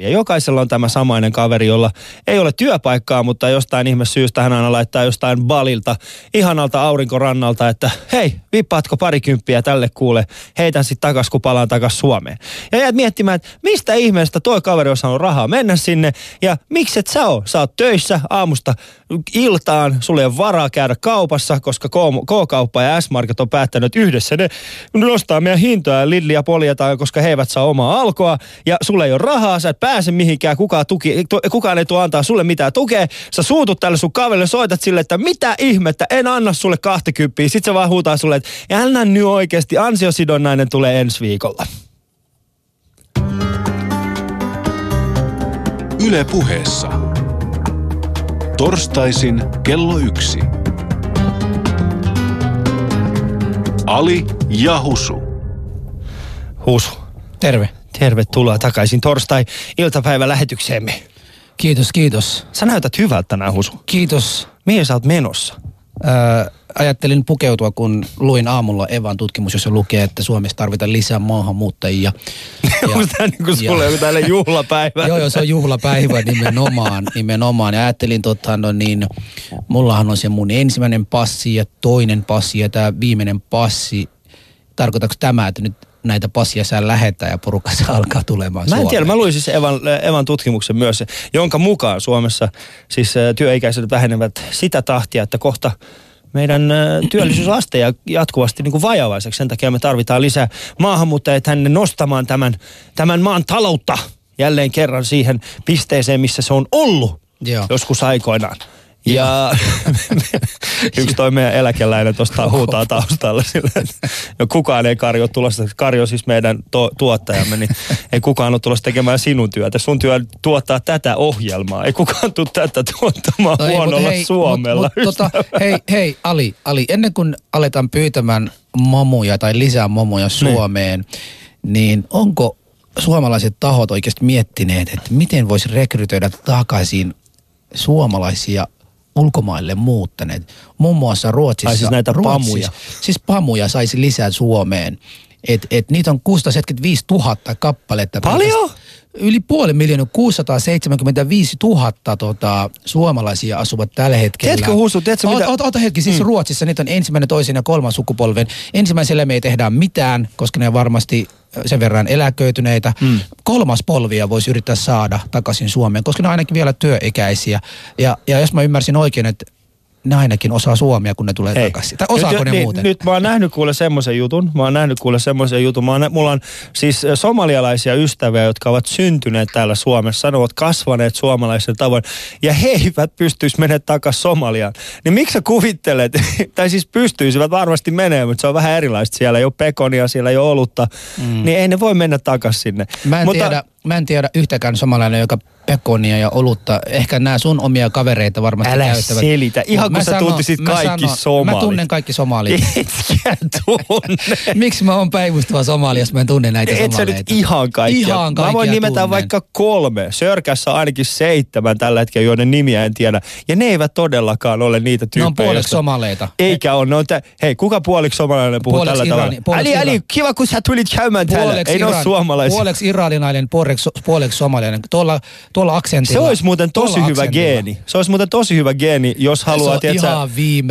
Ja jokaisella on tämä samainen kaveri, jolla ei ole työpaikkaa, mutta jostain ihme syystä hän aina laittaa jostain balilta, ihanalta aurinkorannalta, että hei, vippaatko parikymppiä tälle kuule, heitän sitten takas, kun palaan takas Suomeen. Ja jäät miettimään, että mistä ihmeestä toi kaveri on saanut rahaa mennä sinne, ja miksi et sä oo? Sä oot töissä aamusta iltaan, sulle ei ole varaa käydä kaupassa, koska K-kauppa ja S-Market on päättänyt yhdessä ne nostaa meidän hintoja Lidlia poljetaan, koska he eivät saa omaa alkoa, ja sulle ei ole rahaa, sä et pääse mihinkään, kukaan, tuki, kukaan ei tuo antaa sulle mitään tukea. Sä suutut tälle sun kaverille, soitat sille, että mitä ihmettä, en anna sulle 20. Sitten se vaan huutaa sulle, että älä nyt oikeasti, ansiosidonnainen tulee ensi viikolla. Yle puheessa. Torstaisin kello yksi. Ali ja Husu. Husu. Terve. Tervetuloa takaisin torstai-iltapäivä lähetykseemme. Kiitos, kiitos. Sä näytät hyvältä tänään, Husu. Kiitos. Mihin sä oot menossa? Öö, ajattelin pukeutua, kun luin aamulla Evan tutkimus, jossa lukee, että Suomessa tarvitaan lisää maahanmuuttajia. Onko tämä niin kuin sulle joku tälle juhlapäivä? joo, joo, se on juhlapäivä nimenomaan. nimenomaan. Ja ajattelin, tota, no niin, mullahan on se mun ensimmäinen passi ja toinen passi ja tämä viimeinen passi. Tarkoitatko tämä, että nyt näitä passia saa lähettää ja porukassa alkaa tulemaan Mä en tiedä, mä luin siis Evan, Evan tutkimuksen myös, jonka mukaan Suomessa siis työikäiset vähenevät sitä tahtia, että kohta meidän työllisyysaste ja jatkuvasti niin kuin vajavaiseksi. Sen takia me tarvitaan lisää maahanmuuttajia tänne nostamaan tämän, tämän maan taloutta jälleen kerran siihen pisteeseen, missä se on ollut Joo. joskus aikoinaan. Ja yksi toi meidän eläkeläinen tuosta huutaa taustalla sille, että no kukaan ei Karjo tulossa, Karjo siis meidän to, tuottajamme, niin ei kukaan ole tulossa tekemään sinun työtä. Sun työ tuottaa tätä ohjelmaa. Ei kukaan tule tätä tuottamaan no huonolla hei, Suomella. Mut, mut, tota, hei, hei Ali, Ali, ennen kuin aletaan pyytämään momuja tai lisää momuja niin. Suomeen, niin, niin onko suomalaiset tahot oikeasti miettineet, että miten voisi rekrytoida takaisin suomalaisia ulkomaille muuttaneet. Muun muassa Ruotsissa. Tai siis näitä Ruotsissa, pamuja. Siis pamuja saisi lisää Suomeen. Et, et niitä on 675 000 kappaletta. Paljon? Yli puoli miljoonaa, 675 000 tota, suomalaisia asuvat tällä hetkellä. Tiedätkö Husu, tiedätkö mitä? Ota, ota hetki, siis mm. Ruotsissa niitä on ensimmäinen, toisen ja kolman sukupolven. Ensimmäisellä me ei tehdä mitään, koska ne on varmasti sen verran eläköityneitä. Mm. Kolmas polvia voisi yrittää saada takaisin Suomeen, koska ne on ainakin vielä työikäisiä. Ja, ja jos mä ymmärsin oikein, että ne ainakin osaa suomia, kun ne tulee Hei. takaisin. Tai osaako nyt, ne niin, muuten? Nyt mä oon nähnyt kuule semmoisen jutun. Mä oon nähnyt kuule semmoisen jutun. Mä oon, mulla on siis somalialaisia ystäviä, jotka ovat syntyneet täällä Suomessa. Ne ovat kasvaneet suomalaisen tavoin. Ja he eivät pystyisi menemään takaisin Somaliaan. Niin miksi sä kuvittelet, tai siis pystyisivät varmasti menemään, mutta se on vähän erilaista. Siellä ei ole pekonia, siellä ei ole olutta. Mm. Niin ei ne voi mennä takaisin sinne. Mä en, mutta, tiedä, mä en tiedä yhtäkään somalainen, joka pekonia ja olutta. Ehkä nämä sun omia kavereita varmasti Älä käyttävät. selitä. Ihan kun sä tuntisit kaikki somalit. Mä tunnen kaikki somalit. Etkä tunne. Miksi mä oon päivystävä somali, jos mä en tunne näitä Et somaleita? Et sä nyt ihan kaikkia. Ihan kaikkia Mä voin nimetä tunnen. vaikka kolme. Sörkässä ainakin seitsemän tällä hetkellä, joiden nimiä en tiedä. Ja ne eivät todellakaan ole niitä tyyppejä. Ne on puoliksi somaleita. Eikä ole. Ne on tä- Hei, kuka puoliksi somalainen puhuu puoleks tällä Irani, tavalla? Ali, Ali, kiva kun sä tulit käymään täällä. Ei ne ole suomalaisia. Puoleksi somalainen. Tuolla, tuolla aksentilla. Se olisi muuten tosi hyvä aksentilla. geeni. Se olisi muuten tosi hyvä geeni, jos haluaa, tiedätkö,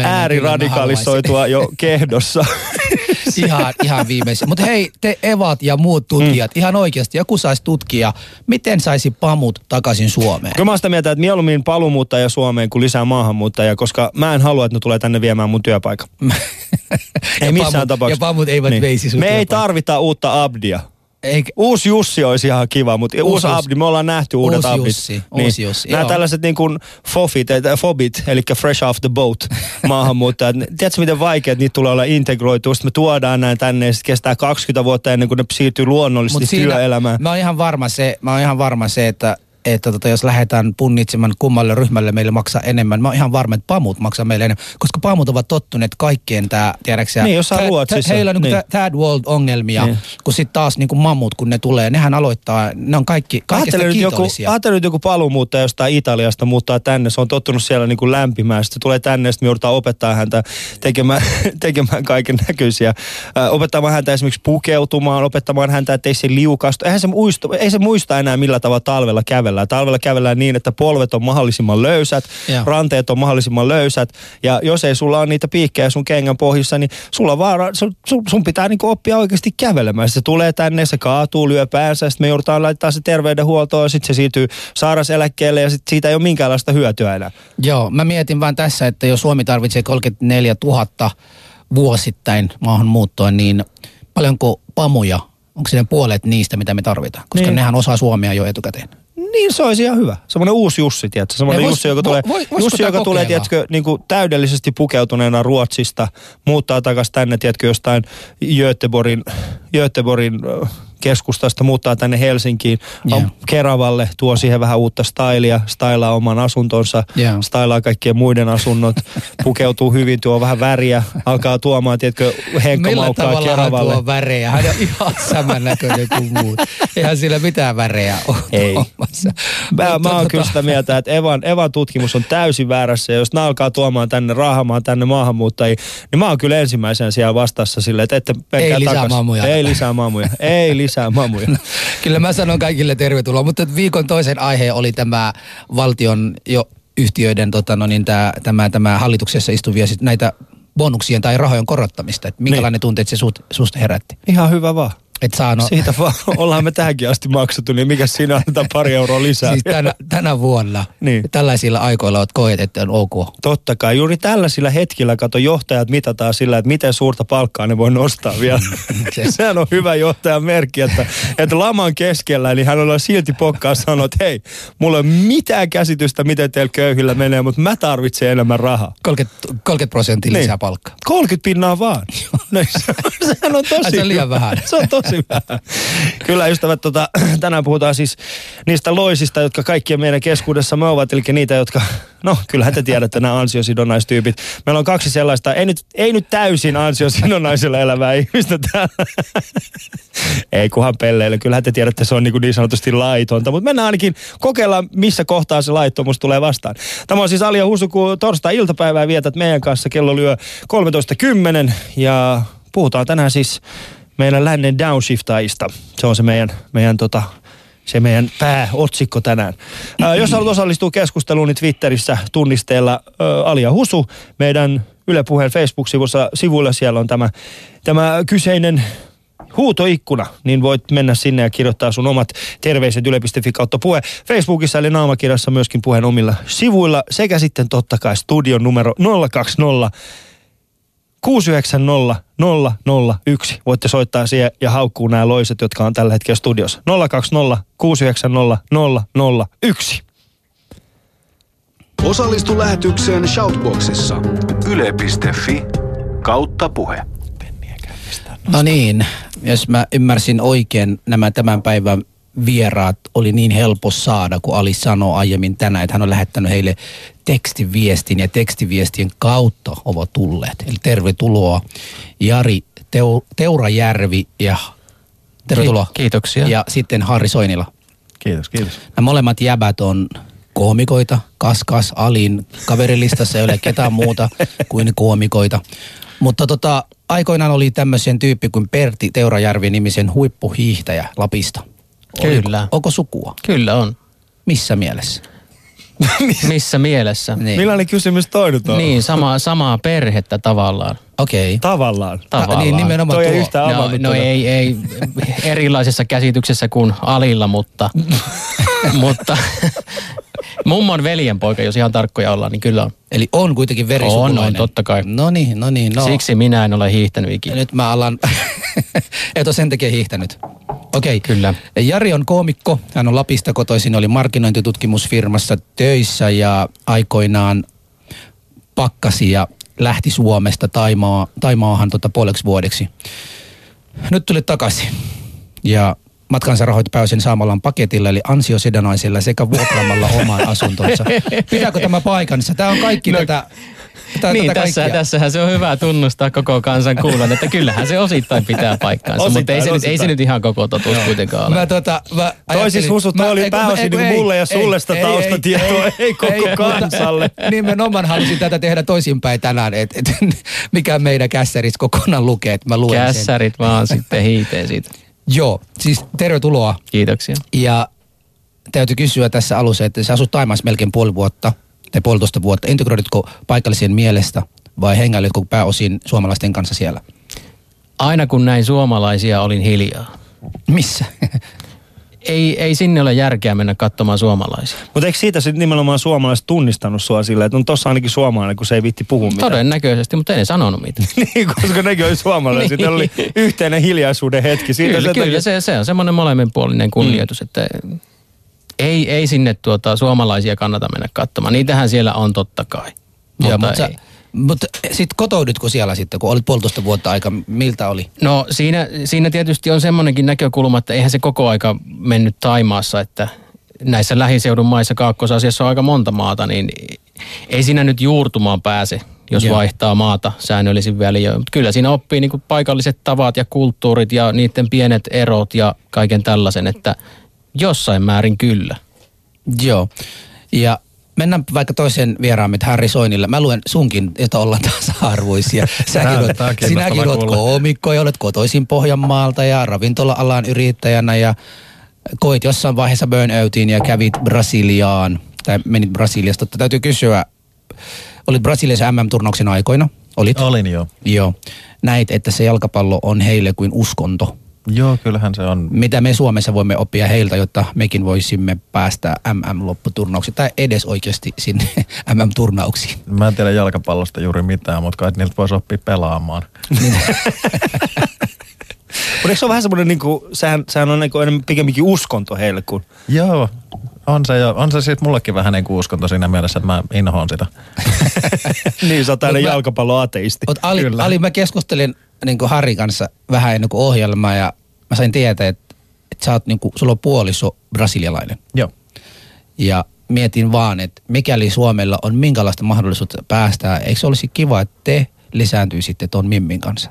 ääriradikalisoitua jo kehdossa. ihan, ihan viimeisen. Mutta hei, te evat ja muut tutkijat, mm. ihan oikeasti, joku saisi tutkia, miten saisi pamut takaisin Suomeen? Kyllä mä sitä mieltä, että mieluummin paluumuuttaja Suomeen kuin lisää maahanmuuttajia, koska mä en halua, että ne tulee tänne viemään mun työpaikan. ei missään pamut, tapauksessa. Ja pamut eivät niin. veisi sun Me työpaikan. ei tarvita uutta Abdia. Eikä... Uusi Jussi olisi ihan kiva, mutta uusi, uusi Abdi, me ollaan nähty uudet uusi Abdit. Jussi, niin. uusi Jussi, Nämä joo. tällaiset niin kuin fofit, äh, fobit, eli fresh off the boat maahanmuuttajat. Tiedätkö, miten vaikeat niitä tulee olla integroitu? Sitten me tuodaan näin tänne ja sitten kestää 20 vuotta ennen kuin ne siirtyy luonnollisesti Mut siinä, työelämään. Mä oon ihan varma se, mä oon ihan varma se että että tota, jos lähdetään punnitsemaan kummalle ryhmälle meille maksaa enemmän. Mä oon ihan varma, että pamut maksaa meille enemmän, koska pamut ovat tottuneet kaikkien tää, tiedäksä, Niin, jossain tä- Ruotsissa, Heillä on niin. niin. third world ongelmia, Niin. kun sitten taas niin kuin mammut, kun ne tulee, nehän aloittaa, ne on kaikki, kaikista Ajattele nyt, joku, nyt joku paluumuuttaja jostain Italiasta muuttaa tänne. Se on tottunut siellä niin kuin lämpimään. Sitten tulee tänne, sitten me joudutaan opettaa häntä tekemään, tekemään kaiken näköisiä. Opettamaan häntä esimerkiksi pukeutumaan, opettamaan häntä, että ei se liukastu. Eihän se, muistu, ei se muista enää millä tavalla talvella kävellään. Talvella kävellään niin, että polvet on mahdollisimman löysät, Joo. ranteet on mahdollisimman löysät. Ja jos ei sulla ole niitä piikkejä sun kengän pohjissa, niin sulla vaara, sun, sun, pitää niin oppia oikeasti kävelemään. Se tulee tänne, se kaatuu, lyö päänsä, sitten me joudutaan laittaa se terveydenhuoltoon, sitten se siirtyy sairaseläkkeelle ja sitten siitä ei ole minkäänlaista hyötyä enää. Joo, mä mietin vaan tässä, että jos Suomi tarvitsee 34 000 vuosittain maahanmuuttoon, niin paljonko pamuja, onko se ne puolet niistä, mitä me tarvitaan? Koska niin. nehän osaa suomea jo etukäteen. Niin se olisi ihan hyvä. Semmoinen uusi Jussi, tiedätkö? Semmoinen vois- Jussi, joka tulee, voi- voisiko Jussi, joka tulee tiedätkö, niin kuin täydellisesti pukeutuneena Ruotsista, muuttaa takaisin tänne, tiedätkö, jostain Göteborgin, Göteborgin keskustasta, muuttaa tänne Helsinkiin, on Keravalle, tuo siihen vähän uutta stylia, stylaa oman asuntonsa, Joo. stylaa kaikkien muiden asunnot, pukeutuu hyvin, tuo vähän väriä, alkaa tuomaan, tiedätkö, Henkka Millä Maukkaa Keravalle. tuo värejä? Hän on ihan samannäköinen kuin muut. Eihän sillä mitään värejä ole Ei. tuomassa. Mä, mä oon tota- kyllä sitä mieltä, että Evan, Evan tutkimus on täysin väärässä. Ja jos nämä alkaa tuomaan tänne, raahamaan tänne maahanmuuttajia, niin mä oon kyllä ensimmäisenä siellä vastassa silleen, että ette Ei lisää takas. mamuja. Ei lisää mamuja. Ei lisää mamuja. Kyllä mä sanon kaikille tervetuloa, mutta viikon toisen aihe oli tämä valtion jo yhtiöiden tota, no niin, tämä, tämä, tämä hallituksessa istuvia sit näitä bonuksien tai rahojen korottamista. Että minkälainen niin. tunteet se suht, susta herätti? Ihan hyvä vaan. Että saa no, Siitä vaan ollaan me tähänkin asti maksettu, niin mikä siinä annetaan pari euroa lisää. siis tänä, tänä vuonna Niin. tällaisilla aikoilla olet koet, että on ok. Totta kai. Juuri tällaisilla hetkillä, kato, johtajat mitataan sillä, että miten suurta palkkaa ne voi nostaa vielä. Se- Sehän on hyvä johtajan merkki, että, että laman keskellä, niin hän on silti pokkaa sanoa, että hei, mulla ei ole mitään käsitystä, miten teillä köyhillä menee, mutta mä tarvitsen enemmän rahaa. 30, 30 prosenttia Niin. lisää palkkaa. 30 pinnaa vaan. No, se, sehän on tosi Ai, se on liian vähän. Se on tosi Kyllä ystävät, tota, tänään puhutaan siis niistä loisista, jotka kaikkien meidän keskuudessamme ovat, eli niitä, jotka, no kyllähän te tiedätte nämä ansiosidonnaistyypit. Meillä on kaksi sellaista, ei nyt, ei nyt täysin ansiosidonnaisella elävää ihmistä täällä. ei kunhan pelleille, kyllähän te tiedätte, se on niin, kuin niin sanotusti laitonta, mutta mennään ainakin kokeillaan, missä kohtaa se laittomuus tulee vastaan. Tämä on siis Alia Husu, kun torstai-iltapäivää vietät meidän kanssa, kello lyö 13.10 ja puhutaan tänään siis meidän lännen downshiftaajista. Se on se meidän, meidän tota, se meidän pääotsikko tänään. Ää, jos haluat osallistua keskusteluun, niin Twitterissä tunnisteella ää, Alia Husu. Meidän Yle Puheen Facebook-sivulla sivuilla siellä on tämä, tämä kyseinen huutoikkuna, niin voit mennä sinne ja kirjoittaa sun omat terveiset yle.fi kautta puhe. Facebookissa eli naamakirjassa myöskin puheen omilla sivuilla sekä sitten totta kai studion numero 020 690 001. Voitte soittaa siihen ja haukkuu nämä loiset, jotka on tällä hetkellä studiossa. 020 690 001. Osallistu lähetykseen Shoutboxissa. Yle.fi kautta puhe. No niin, jos mä ymmärsin oikein, nämä tämän päivän vieraat oli niin helppo saada, kun Ali sanoi aiemmin tänään, että hän on lähettänyt heille tekstiviestin ja tekstiviestien kautta ovat tulleet. Eli tervetuloa Jari Teu, Teurajärvi ja tervetuloa. Kiitoksia. Ja sitten Harri Soinila. Kiitos, kiitos. Nämä molemmat jäbät on koomikoita. Kaskas Alin kaverilistassa ei ole ketään muuta kuin koomikoita. Mutta tota, aikoinaan oli tämmöisen tyyppi kuin Pertti Teurajärvi nimisen huippuhiihtäjä Lapista. Kyllä. Oliko, onko sukua? Kyllä on. Missä mielessä? Missä mielessä? Niin. Millainen kysymys toi nyt on? Niin, sama, samaa perhettä tavallaan. Okei. Tavallaan. Tavallaan. niin, nimenomaan Toi ei tuo. yhtään No, no ei, ei erilaisessa käsityksessä kuin Alilla, mutta, mutta mummon veljenpoika, jos ihan tarkkoja ollaan, niin kyllä on. Eli on kuitenkin verisukulainen. On, on, totta kai. No niin, no niin. No. Siksi minä en ole hiihtänyt Ja ikinä. nyt mä alan, et ole sen takia hiihtänyt. Okei. Kyllä. Jari on koomikko. Hän on Lapista kotoisin, oli markkinointitutkimusfirmassa töissä ja aikoinaan pakkasi ja lähti Suomesta Taimaa, Taimaahan tota puoleksi vuodeksi. Nyt tuli takaisin. Ja matkansa rahoitti pääosin saamallaan paketilla, eli ansiosidonnaisilla sekä vuokraamalla oman asuntonsa. Pitääkö tämä paikansa? Tämä on kaikki No, tätä, tätä, niin, tätä tässä, kaikkia. tässähän se on hyvä tunnustaa koko kansan kuulan, että kyllähän se osittain pitää paikkaansa, mutta Osittain, ei se, nyt, ei se nyt ihan koko totuus kuitenkaan ole. Mä, tota, mä Toi siis Husu, toi oli pääosin niinku mulle ja sulle sitä taustatietoa, ei koko kansalle. Mutta nimenomaan halusin tätä tehdä toisinpäin tänään, että et, mikä meidän kässärissä kokonaan lukee, että mä luen sen. Kässärit vaan sitten hiiteen siitä. Joo, siis tervetuloa. Kiitoksia. Ja täytyy kysyä tässä alussa, että sä asut Taimaassa melkein puoli vuotta tai puolitoista vuotta. Integroiditko paikallisen mielestä vai hengäilytkö pääosin suomalaisten kanssa siellä? Aina kun näin suomalaisia, olin hiljaa. Missä? Ei, ei sinne ole järkeä mennä katsomaan suomalaisia. Mutta eikö siitä sitten nimenomaan suomalaiset tunnistanut sua silleen, että on tossa ainakin suomalainen, kun se ei vitti puhua mitään? Todennäköisesti, mutta en ne sanonut mitään. niin, koska nekin oli suomalaisia. Niin. oli yhteinen hiljaisuuden hetki. Siitä kyllä, sen kyllä se, se on semmoinen molemminpuolinen kunnioitus, mm. että ei, ei sinne tuota, suomalaisia kannata mennä katsomaan. Niitähän siellä on totta kai. Mutta, Joo, mutta, sä, mutta sit kotoudutko siellä sitten, kun olit puolitoista vuotta aika, miltä oli? No siinä, siinä tietysti on semmoinenkin näkökulma, että eihän se koko aika mennyt Taimaassa, että näissä lähiseudun maissa Kaakkois-Asiassa on aika monta maata, niin ei siinä nyt juurtumaan pääse, jos Joo. Vaihtaa maata säännöllisin väliin. Mutta kyllä siinä oppii niin paikalliset tavat ja kulttuurit ja niiden pienet erot ja kaiken tällaisen, että jossain määrin kyllä. Joo. Ja mennään vaikka toiseen vieraamme, Harri Soinille. Mä luen sunkin, että ollaan tasa-arvoisia. Säkin olet, sinäkin olet koomikko ja olet kotoisin Pohjanmaalta ja ravintola-alan yrittäjänä ja koit jossain vaiheessa burnoutiin ja kävit Brasiliaan tai menit Brasiliasta. Täytyy kysyä, olit Brasiliassa MM-turnauksen aikoina? Olit? Olin jo. Joo. Näit, että se jalkapallo on heille kuin uskonto. Joo, kyllähän se on. Mitä me Suomessa voimme oppia heiltä, jotta mekin voisimme päästä MM-lopputurnauksiin tai edes oikeasti sinne MM-turnauksiin? Mä en tiedä jalkapallosta juuri mitään, mutta kai niiltä voisi oppia pelaamaan. Mutta eikö se ole vähän semmoinen, niin kuin, sehän, sehän on niin kuin enemmän pikemminkin uskonto heille kuin... Joo, on se, jo, on se siis mullekin vähän niin kuin uskonto siinä mielessä, että mä inhoon sitä. niin, sä oot aina jalkapalloateisti. Mut Ali, Kyllä. Ali, mä keskustelin niin kuin Harrin kanssa vähän ennen kuin ohjelmaa ja mä sain tietää, että, että sä oot niin kuin, sulla on puoliso brasilialainen. Joo. Ja mietin vaan, että mikäli Suomella on minkälaista mahdollisuutta päästää, eikö se olisi kiva, että te lisääntyisitte ton Mimmin kanssa?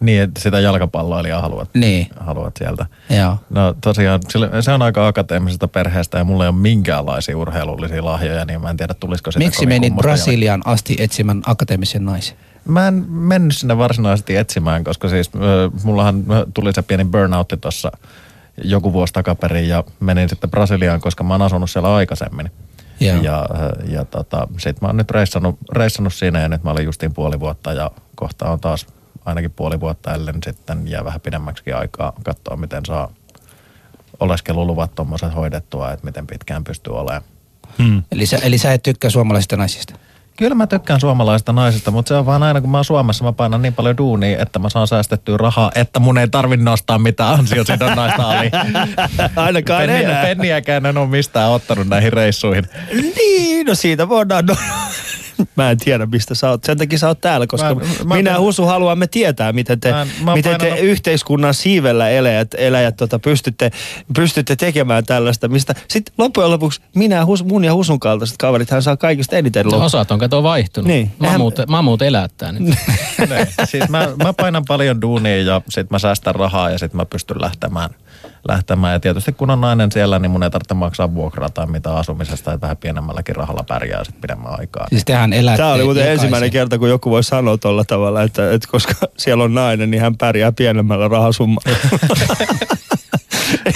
Niin, että sitä jalkapalloilijaa haluat, Niin. haluat sieltä. Joo. No tosiaan, se on aika akateemisesta perheestä ja mulla ei ole minkäänlaisia urheilullisia lahjoja, niin mä en tiedä tulisiko sitä Miksi menit kummosta jälkeen. Asti etsimään akateemisen naisen? Mä en mennyt sinne varsinaisesti etsimään, koska siis mullahan tuli se pieni burnoutti tuossa joku vuosi takaperin ja menin sitten Brasiliaan, koska mä oon asunut siellä aikaisemmin. Joo. Ja, ja tota, sit mä oon nyt reissannut, reissannut siinä ja nyt mä olin justiin puoli vuotta ja kohta on taas ainakin puoli vuotta, ellen sitten jää vähän pidemmäksi aikaa katsoa, miten saa oleskeluluvat tuommoiset hoidettua, että miten pitkään pystyy olemaan. Hmm. Eli sä, eli sä et tykkää suomalaisista naisista? Kyllä mä tykkään suomalaisista naisista, mutta se on vaan aina kun mä oon Suomessa, mä painan niin paljon duunia, että mä saan säästettyä rahaa, että mun ei tarvi nostaa mitään ansiosidonnaista ali. Ainakaan Penniä, enää. penniäkään en ole mistään ottanut näihin reissuihin. Niin, no siitä voidaan... Mä en tiedä, mistä sä oot. Sen takia sä oot täällä, koska Mä- mä, minä mä- Husu haluamme tietää, miten te, Mä mä miten te yhteiskunnan siivellä eläjät, eläjät tota, pystytte, pystytte tekemään tällaista. Mistä sitten loppujen lopuksi minä, Hus, mun ja Husun kaltaiset kaverit, hän saa kaikista eniten No, loppuun. osat on kato vaihtunut. Niin. Muuten, mä muuten elättää nyt. Siis mä, mä painan paljon duunia ja sit mä säästän rahaa ja sit mä pystyn lähtemään. Lähtemään. Ja tietysti kun on nainen siellä, niin mun ei tarvitse maksaa vuokraa tai mitä asumisesta, että vähän pienemmälläkin rahalla pärjää sit pidemmän aikaa. Siis tehän elätte Tämä oli muuten jokaisen. ensimmäinen kerta, kun joku voi sanoa tuolla tavalla, että, että koska siellä on nainen, niin hän pärjää pienemmällä rahasummalla.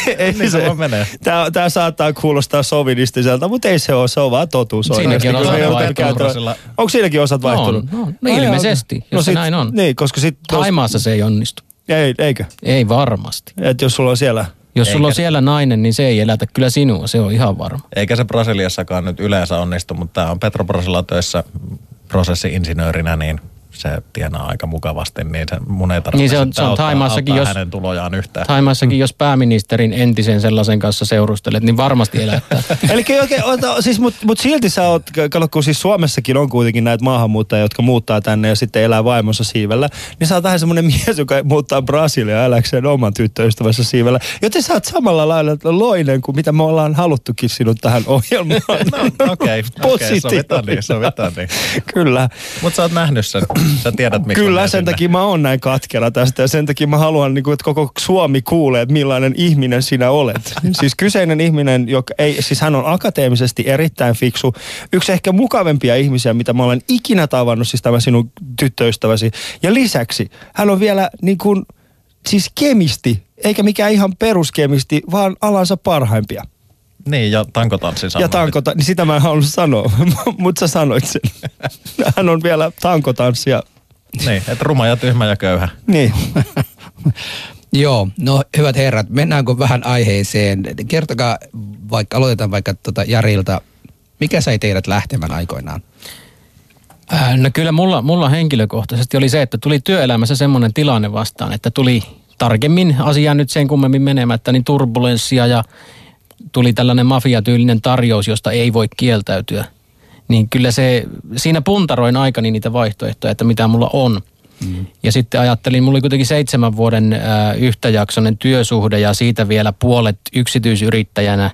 ei, Niin se vaan menee. Tämä, tämä saattaa kuulostaa sovinistiselta, mutta ei se ole, se on vaan totuus. Siinäkin on osat vaihtunut. Onko siinäkin osat No on, vaihtunut? no on. No ilmeisesti, jos se näin on. Niin, koska sitten... Taimaassa se ei onnistu. Ei, eikö? Ei varmasti. Että jos sulla on siellä... Jos sulla on Eikä- siellä nainen, niin se ei elätä kyllä sinua, se on ihan varma. Eikä se Brasiliassakaan nyt yleensä onnistu, mutta tämä on Petrobrasilla töissä prosessi-insinöörinä, niin se tienaa aika mukavasti, niin se mun ei tarvitse Niin se on- se on auttaa jos- hänen tulojaan yhtään. Thaimaassakin, jos pääministerin entisen sellaisen kanssa seurustelet, niin varmasti elättää. Eli oikein, ota, siis, mutta mut silti sä oot, kato, kun siis Suomessakin on kuitenkin näitä maahanmuuttajia, jotka muuttaa tänne ja sitten elää vaimonsa siivellä, niin sä oot vähän semmoinen mies, joka muuttaa Brasiliaan eläkseen oman tyttöystävänsä siivellä. Joten sä oot samalla lailla loinen kuin mitä me ollaan haluttukin sinut tähän ohjelmaan. No, okei, okei, sovitaan niin, sovitaan niin. Kyllä. Mutta sä oot nähnyt sen, sä tiedät miksi Kyllä, sen sinne. takia mä oon näin katkera tästä ja sen takia mä haluan, niin kuin, että koko Suomi kuulee, että millainen ihminen sinä olet. siis kyseinen ihminen, joka ei, siis hän on akateemisesti erittäin fiksu. Yksi ehkä mukavempia ihmisiä, mitä mä olen ikinä tavannut, siis tämä sinun tyttöystäväsi. Ja lisäksi hän on vielä niin kuin, siis kemisti, eikä mikään ihan peruskemisti, vaan alansa parhaimpia. Niin, ja tankotanssi Ja sanoit. tankota, niin sitä mä en halunnut sanoa, mutta sä sanoit sen. Hän on vielä tankotanssia. Niin, että ruma ja tyhmä ja köyhä. Niin. Joo, no hyvät herrat, mennäänkö vähän aiheeseen. Kertokaa, vaikka aloitetaan vaikka tota Jarilta, mikä sai teidät lähtemään aikoinaan? Ää, No kyllä mulla, mulla henkilökohtaisesti oli se, että tuli työelämässä semmoinen tilanne vastaan, että tuli tarkemmin asiaan nyt sen kummemmin menemättä, niin turbulenssia ja tuli tällainen mafiatyylinen tarjous, josta ei voi kieltäytyä. Niin kyllä se, siinä puntaroin aikani niitä vaihtoehtoja, että mitä mulla on. Mm. Ja sitten ajattelin, mulla oli kuitenkin seitsemän vuoden ää, yhtäjaksoinen työsuhde ja siitä vielä puolet yksityisyrittäjänä,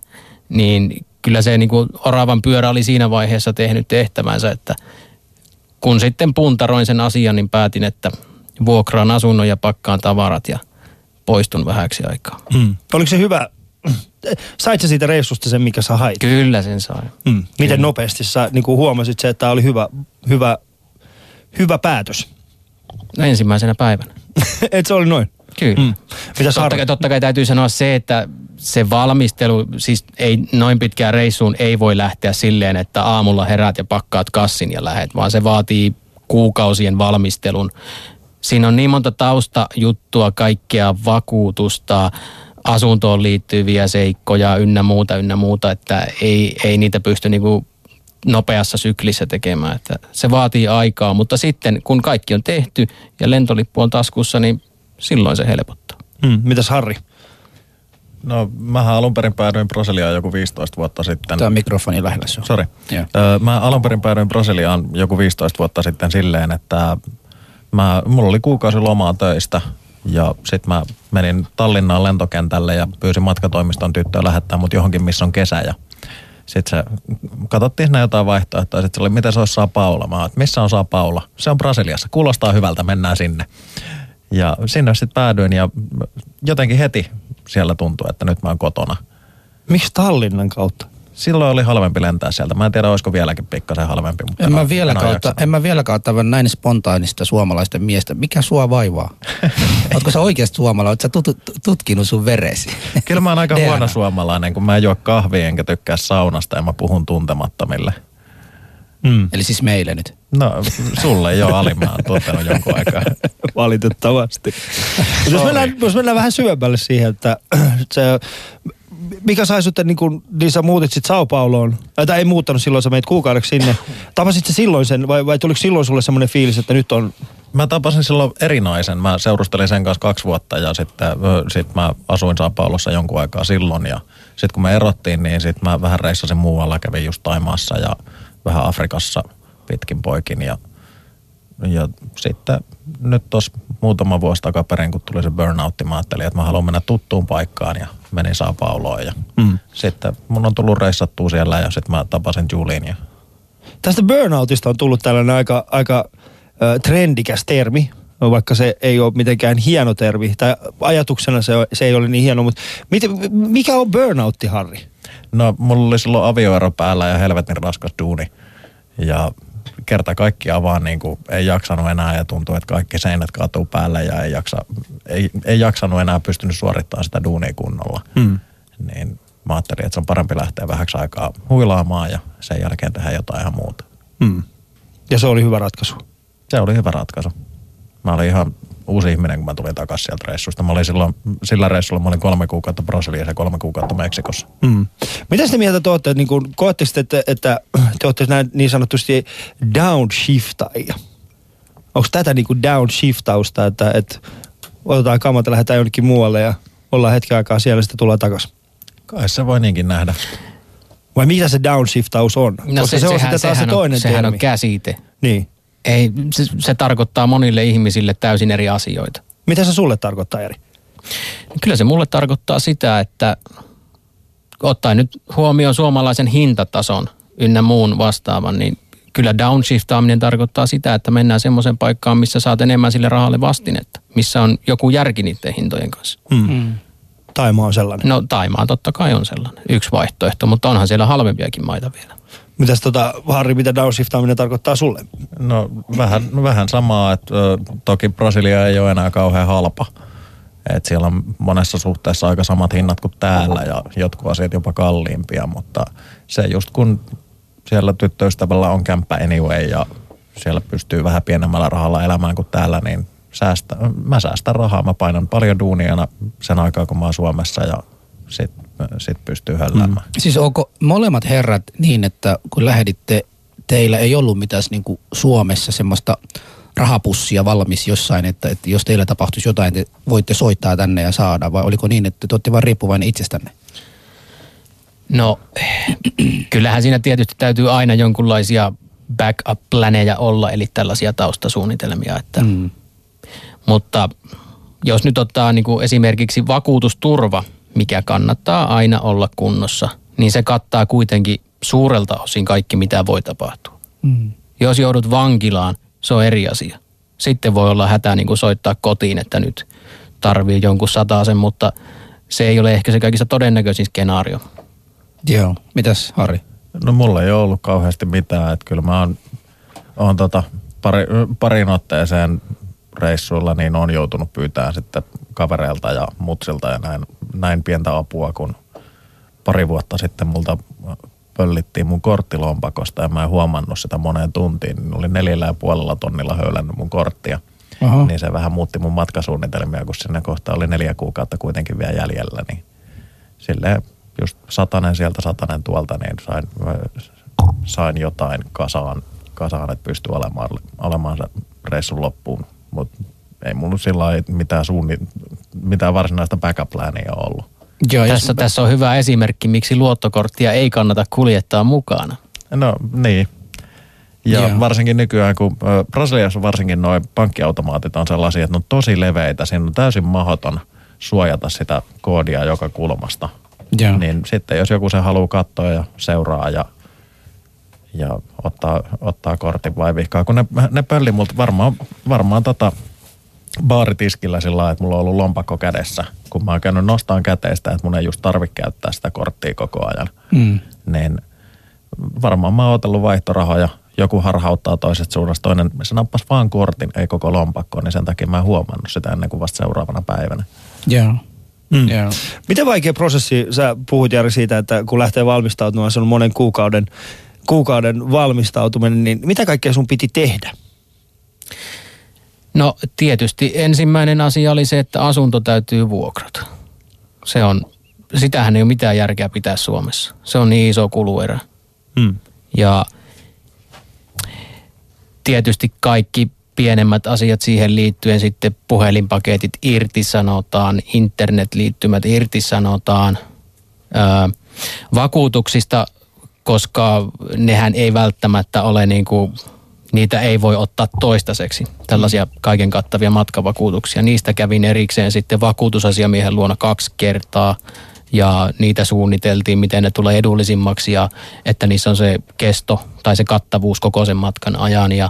niin kyllä se niin kuin oravan pyörä oli siinä vaiheessa tehnyt tehtävänsä, että kun sitten puntaroin sen asian, niin päätin, että vuokraan asunnon ja pakkaan tavarat ja poistun vähäksi aikaa. Mm. Oliko se hyvä? Sait sä siitä reissusta sen, mikä sä hait? Kyllä sen sai. Mm. Miten nopeasti sä niin kuin huomasit se, että tämä oli hyvä, hyvä, hyvä päätös? No ensimmäisenä päivänä. Et se oli noin? Kyllä. Mm. Mitä Totta kai, totta kai täytyy sanoa se, että se valmistelu, siis ei noin pitkään reissuun ei voi lähteä silleen, että aamulla herät ja pakkaat kassin ja lähet, vaan se vaatii kuukausien valmistelun. Siinä on niin monta taustajuttua, kaikkea vakuutusta, asuntoon liittyviä seikkoja ynnä muuta, ynnä muuta, että ei, ei niitä pysty niinku nopeassa syklissä tekemään. Että se vaatii aikaa, mutta sitten kun kaikki on tehty ja lentolippu on taskussa, niin silloin se helpottaa. Mm. Mitäs Harri? No, mähän alun perin päädyin Brasiliaan joku 15 vuotta sitten. Tämä mikrofoni lähellä sun. Sori. Joo. Öö, mä alun perin päädyin Brasiliaan joku 15 vuotta sitten silleen, että mä, mulla oli kuukausi lomaa töistä ja sitten mä menin Tallinnaan lentokentälle ja pyysin matkatoimiston tyttöä lähettää mut johonkin, missä on kesä ja sitten se, katsottiin siinä jotain vaihtoehtoja. Sitten se oli, miten se olisi Sao Paula? Mä että missä on Sao Paula? Se on Brasiliassa. Kuulostaa hyvältä, mennään sinne. Ja sinne sitten päädyin ja jotenkin heti siellä tuntui, että nyt mä oon kotona. Miksi Tallinnan kautta? Silloin oli halvempi lentää sieltä. Mä en tiedä, olisiko vieläkin pikkasen halvempi. Mutta En mä, vielä kautta, en mä vielä kautta näin spontaanista suomalaisten miestä. Mikä sua vaivaa? Ootko sä oikeasti suomalainen? Ootko sä tut, tutkinut sun veresi? Kyllä mä oon aika huono suomalainen, kun mä en juo kahvia enkä tykkää saunasta ja mä puhun tuntemattomille. Mm. Eli siis meille nyt. No, sulle jo Ali, mä oon tuottanut jonkun aikaa. Valitettavasti. Jos, mennään, jos mennään vähän syvemmälle siihen, että se, mikä sai sut, niin, kun, niin sä muutit sit Sao Pauloon, äh, tai ei muuttanut silloin, sä meit kuukaudeksi sinne. Tapasit sä silloin sen, vai, vai tuliko silloin sulle semmoinen fiilis, että nyt on, Mä tapasin silloin erinaisen. Mä seurustelin sen kanssa kaksi vuotta ja sitten ö, sit mä asuin Sao Paulossa jonkun aikaa silloin. Ja sitten kun me erottiin, niin sitten mä vähän reissasin muualla. Kävin just Taimaassa ja vähän Afrikassa pitkin poikin. Ja, ja sitten nyt tuossa muutama vuosi takaperin, kun tuli se burnoutti, mä ajattelin, että mä haluan mennä tuttuun paikkaan ja menin Sao Pauloon. Ja Mm. sitten mun on tullut reissattua siellä ja sitten mä tapasin Julin ja Tästä burnoutista on tullut tällainen aika, aika ö, trendikäs termi, vaikka se ei ole mitenkään hieno termi, tai ajatuksena se, se ei ole niin hieno, mutta miten, mikä on burnoutti, Harri? No, mulla oli silloin avioero päällä ja helvetin raskas duuni. Ja kerta kaikkiaan vaan niin kuin ei jaksanut enää ja tuntuu, että kaikki seinät kaatuu päälle ja ei, jaksa, ei, ei jaksanut enää pystynyt suorittamaan sitä duunia kunnolla. Hmm. Niin mä ajattelin, että se on parempi lähteä vähäksi aikaa huilaamaan ja sen jälkeen tehdä jotain ihan muuta. Hmm. Ja se oli hyvä ratkaisu. Se oli hyvä ratkaisu. Mä olin ihan uusi ihminen, kun mä tulin takaisin sieltä reissusta. Mä olin silloin, sillä reissulla mä olin kolme kuukautta Brasiliassa ja kolme kuukautta Meksikossa. Mm. Mitä te mieltä te olette, niin kuin, koette sitten, että, että te olette näin niin sanotusti downshiftaajia? Onko tätä niinku downshiftausta, että, että otetaan kamat ja lähdetään jonnekin muualle ja ollaan hetken aikaa siellä, sitten tullaan takaisin? Kai se voi niinkin nähdä. Vai mitä se downshiftaus on? No Koska se, on sitten taas se sehän toinen on, sehän termi. on käsite. Niin. Ei, se, se tarkoittaa monille ihmisille täysin eri asioita. Mitä se sulle tarkoittaa, Jari? Kyllä se mulle tarkoittaa sitä, että ottaen nyt huomioon suomalaisen hintatason ynnä muun vastaavan, niin kyllä downshiftaaminen tarkoittaa sitä, että mennään semmoiseen paikkaan, missä saat enemmän sille rahalle vastinetta, missä on joku järki niiden hintojen kanssa. Hmm. Taima on sellainen. No Taimaa totta kai on sellainen, yksi vaihtoehto, mutta onhan siellä halvempiakin maita vielä. Mitäs tota, Harri, mitä downshiftaaminen tarkoittaa sulle? No vähän, vähän samaa, että ö, toki Brasilia ei ole enää kauhean halpa. Et siellä on monessa suhteessa aika samat hinnat kuin täällä ja jotkut asiat jopa kalliimpia, mutta se just kun siellä tyttöystävällä on kämppä anyway ja siellä pystyy vähän pienemmällä rahalla elämään kuin täällä, niin säästä, mä säästän rahaa. Mä painan paljon duuniana sen aikaa, kun mä oon Suomessa ja sit, sit pystyy hölläämään. Siis onko molemmat herrat niin, että kun lähditte, teillä ei ollut mitään niin kuin Suomessa semmoista rahapussia valmis jossain, että, että jos teillä tapahtuisi jotain, te voitte soittaa tänne ja saada, vai oliko niin, että te olette vain riippuvainen itsestänne? No, kyllähän siinä tietysti täytyy aina jonkunlaisia backup-planeja olla, eli tällaisia taustasuunnitelmia. Että, Mm. Mutta jos nyt ottaa niin kuin esimerkiksi vakuutusturva, mikä kannattaa aina olla kunnossa, niin se kattaa kuitenkin suurelta osin kaikki, mitä voi tapahtua. Mm. Jos joudut vankilaan, se on eri asia. Sitten voi olla hätä niin kuin soittaa kotiin, että nyt tarvii jonkun sataisen, mutta se ei ole ehkä se kaikista todennäköisin skenaario. Joo. Mitäs Harri? No mulla ei ole ollut kauheasti mitään, että kyllä mä oon, oon tota pari, parin otteeseen reissuilla niin on joutunut pyytämään sitten kavereilta ja mutsilta ja näin, näin pientä apua, kun pari vuotta sitten multa pöllittiin mun korttilompakosta ja mä en huomannut sitä moneen tuntiin. Niin oli neljällä ja puolella tonnilla höylännyt mun korttia. Aha. Niin se vähän muutti mun matkasuunnitelmia, kun sinne kohta oli neljä kuukautta kuitenkin vielä jäljellä. Niin silleen just satanen sieltä, satanen tuolta, niin sain, sain jotain kasaan, kasaan että pystyi olemaan, olemaan se reissun loppuun. Mutta ei mulla sillä lailla mitään, suunni, mitään varsinaista backup ole ollut. Joo, Tässä, tässä on hyvä esimerkki, miksi luottokorttia ei kannata kuljettaa mukana. No niin. Ja Joo. Varsinkin nykyään, kun Brasiliassa varsinkin nuo pankkiautomaatit on sellaisia, että ne on tosi leveitä. Siinä on täysin mahdoton suojata sitä koodia joka kulmasta. Joo. Niin sitten jos joku sen haluaa katsoa ja seuraa ja, ja ottaa, ottaa kortin vai vihkaa, kun ne, ne pölli multa varmaan, varmaan tota baaritiskillä sillä lailla, että mulla on ollut lompakko kädessä, kun mä oon käynyt nostaan käteistä, että mun ei just tarvitse käyttää sitä korttia koko ajan. Mm. Niin varmaan mä oon otellut vaihtorahoja, joku harhauttaa toisesta suunnasta, toinen se nappasi vaan kortin, ei koko lompakkoon, niin sen takia mä en huomannut sitä ennen kuin vasta seuraavana päivänä. Joo. Mm. Joo. Miten vaikea prosessi, sä puhut Jari siitä, että kun lähtee valmistautumaan, se on monen kuukauden, kuukauden valmistautuminen, niin mitä kaikkea sun piti tehdä? No tietysti ensimmäinen asia oli se, että asunto täytyy vuokrata. Se on, sitähän ei ole mitään järkeä pitää Suomessa. Se on niin iso kuluerä. Mm. Ja tietysti kaikki pienemmät asiat siihen liittyen sitten puhelinpaketit irtisanotaan, internetliittymät irtisanotaan, ää, vakuutuksista, koska nehän ei välttämättä ole niin kuin, niitä ei voi ottaa toistaiseksi, tällaisia kaiken kattavia matkavakuutuksia. Niistä kävin erikseen sitten vakuutusasiamiehen luona kaksi kertaa ja niitä suunniteltiin, miten ne tulee edullisimmaksi ja että niissä on se kesto tai se kattavuus koko sen matkan ajan ja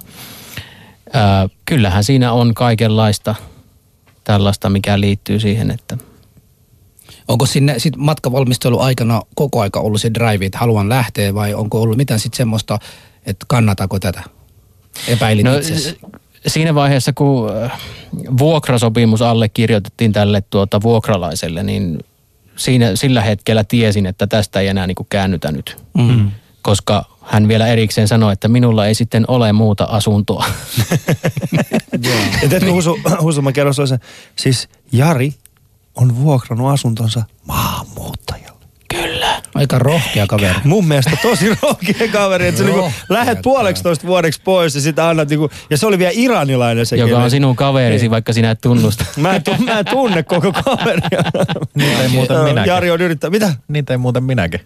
ää, kyllähän siinä on kaikenlaista tällaista, mikä liittyy siihen, että Onko sinne sit matkavalmistelu aikana koko aika ollut se drive, että haluan lähteä vai onko ollut mitään sit semmoista, että kannatako tätä? Epäilit no, itsesi. siinä vaiheessa, kun äh, vuokrasopimus allekirjoitettiin tälle tuota vuokralaiselle, niin siinä, sillä hetkellä tiesin, että tästä ei enää niin kuin käännytä nyt. Mm. Koska hän vielä erikseen sanoi, että minulla ei sitten ole muuta asuntoa. Ja teetkö Husu, Husu, mä kerron sen. Siis Jari on vuokrannut asuntonsa maahanmuuttajalle. Kyllä. Aika rohkea kaveri. Mun mielestä tosi rohkea kaveri, että sä niinku lähet puoleksitoista vuodeksi pois ja sitä annat niinku, ja se oli vielä iranilainen se Joka on sinun kaverisi, vaikka sinä et tunnusta. Mä en, tu- mä en tunne koko kaveria. Niitä ei muuten minäkin. Jari on yrittänyt. Mitä? Niitä ei muuten minäkin.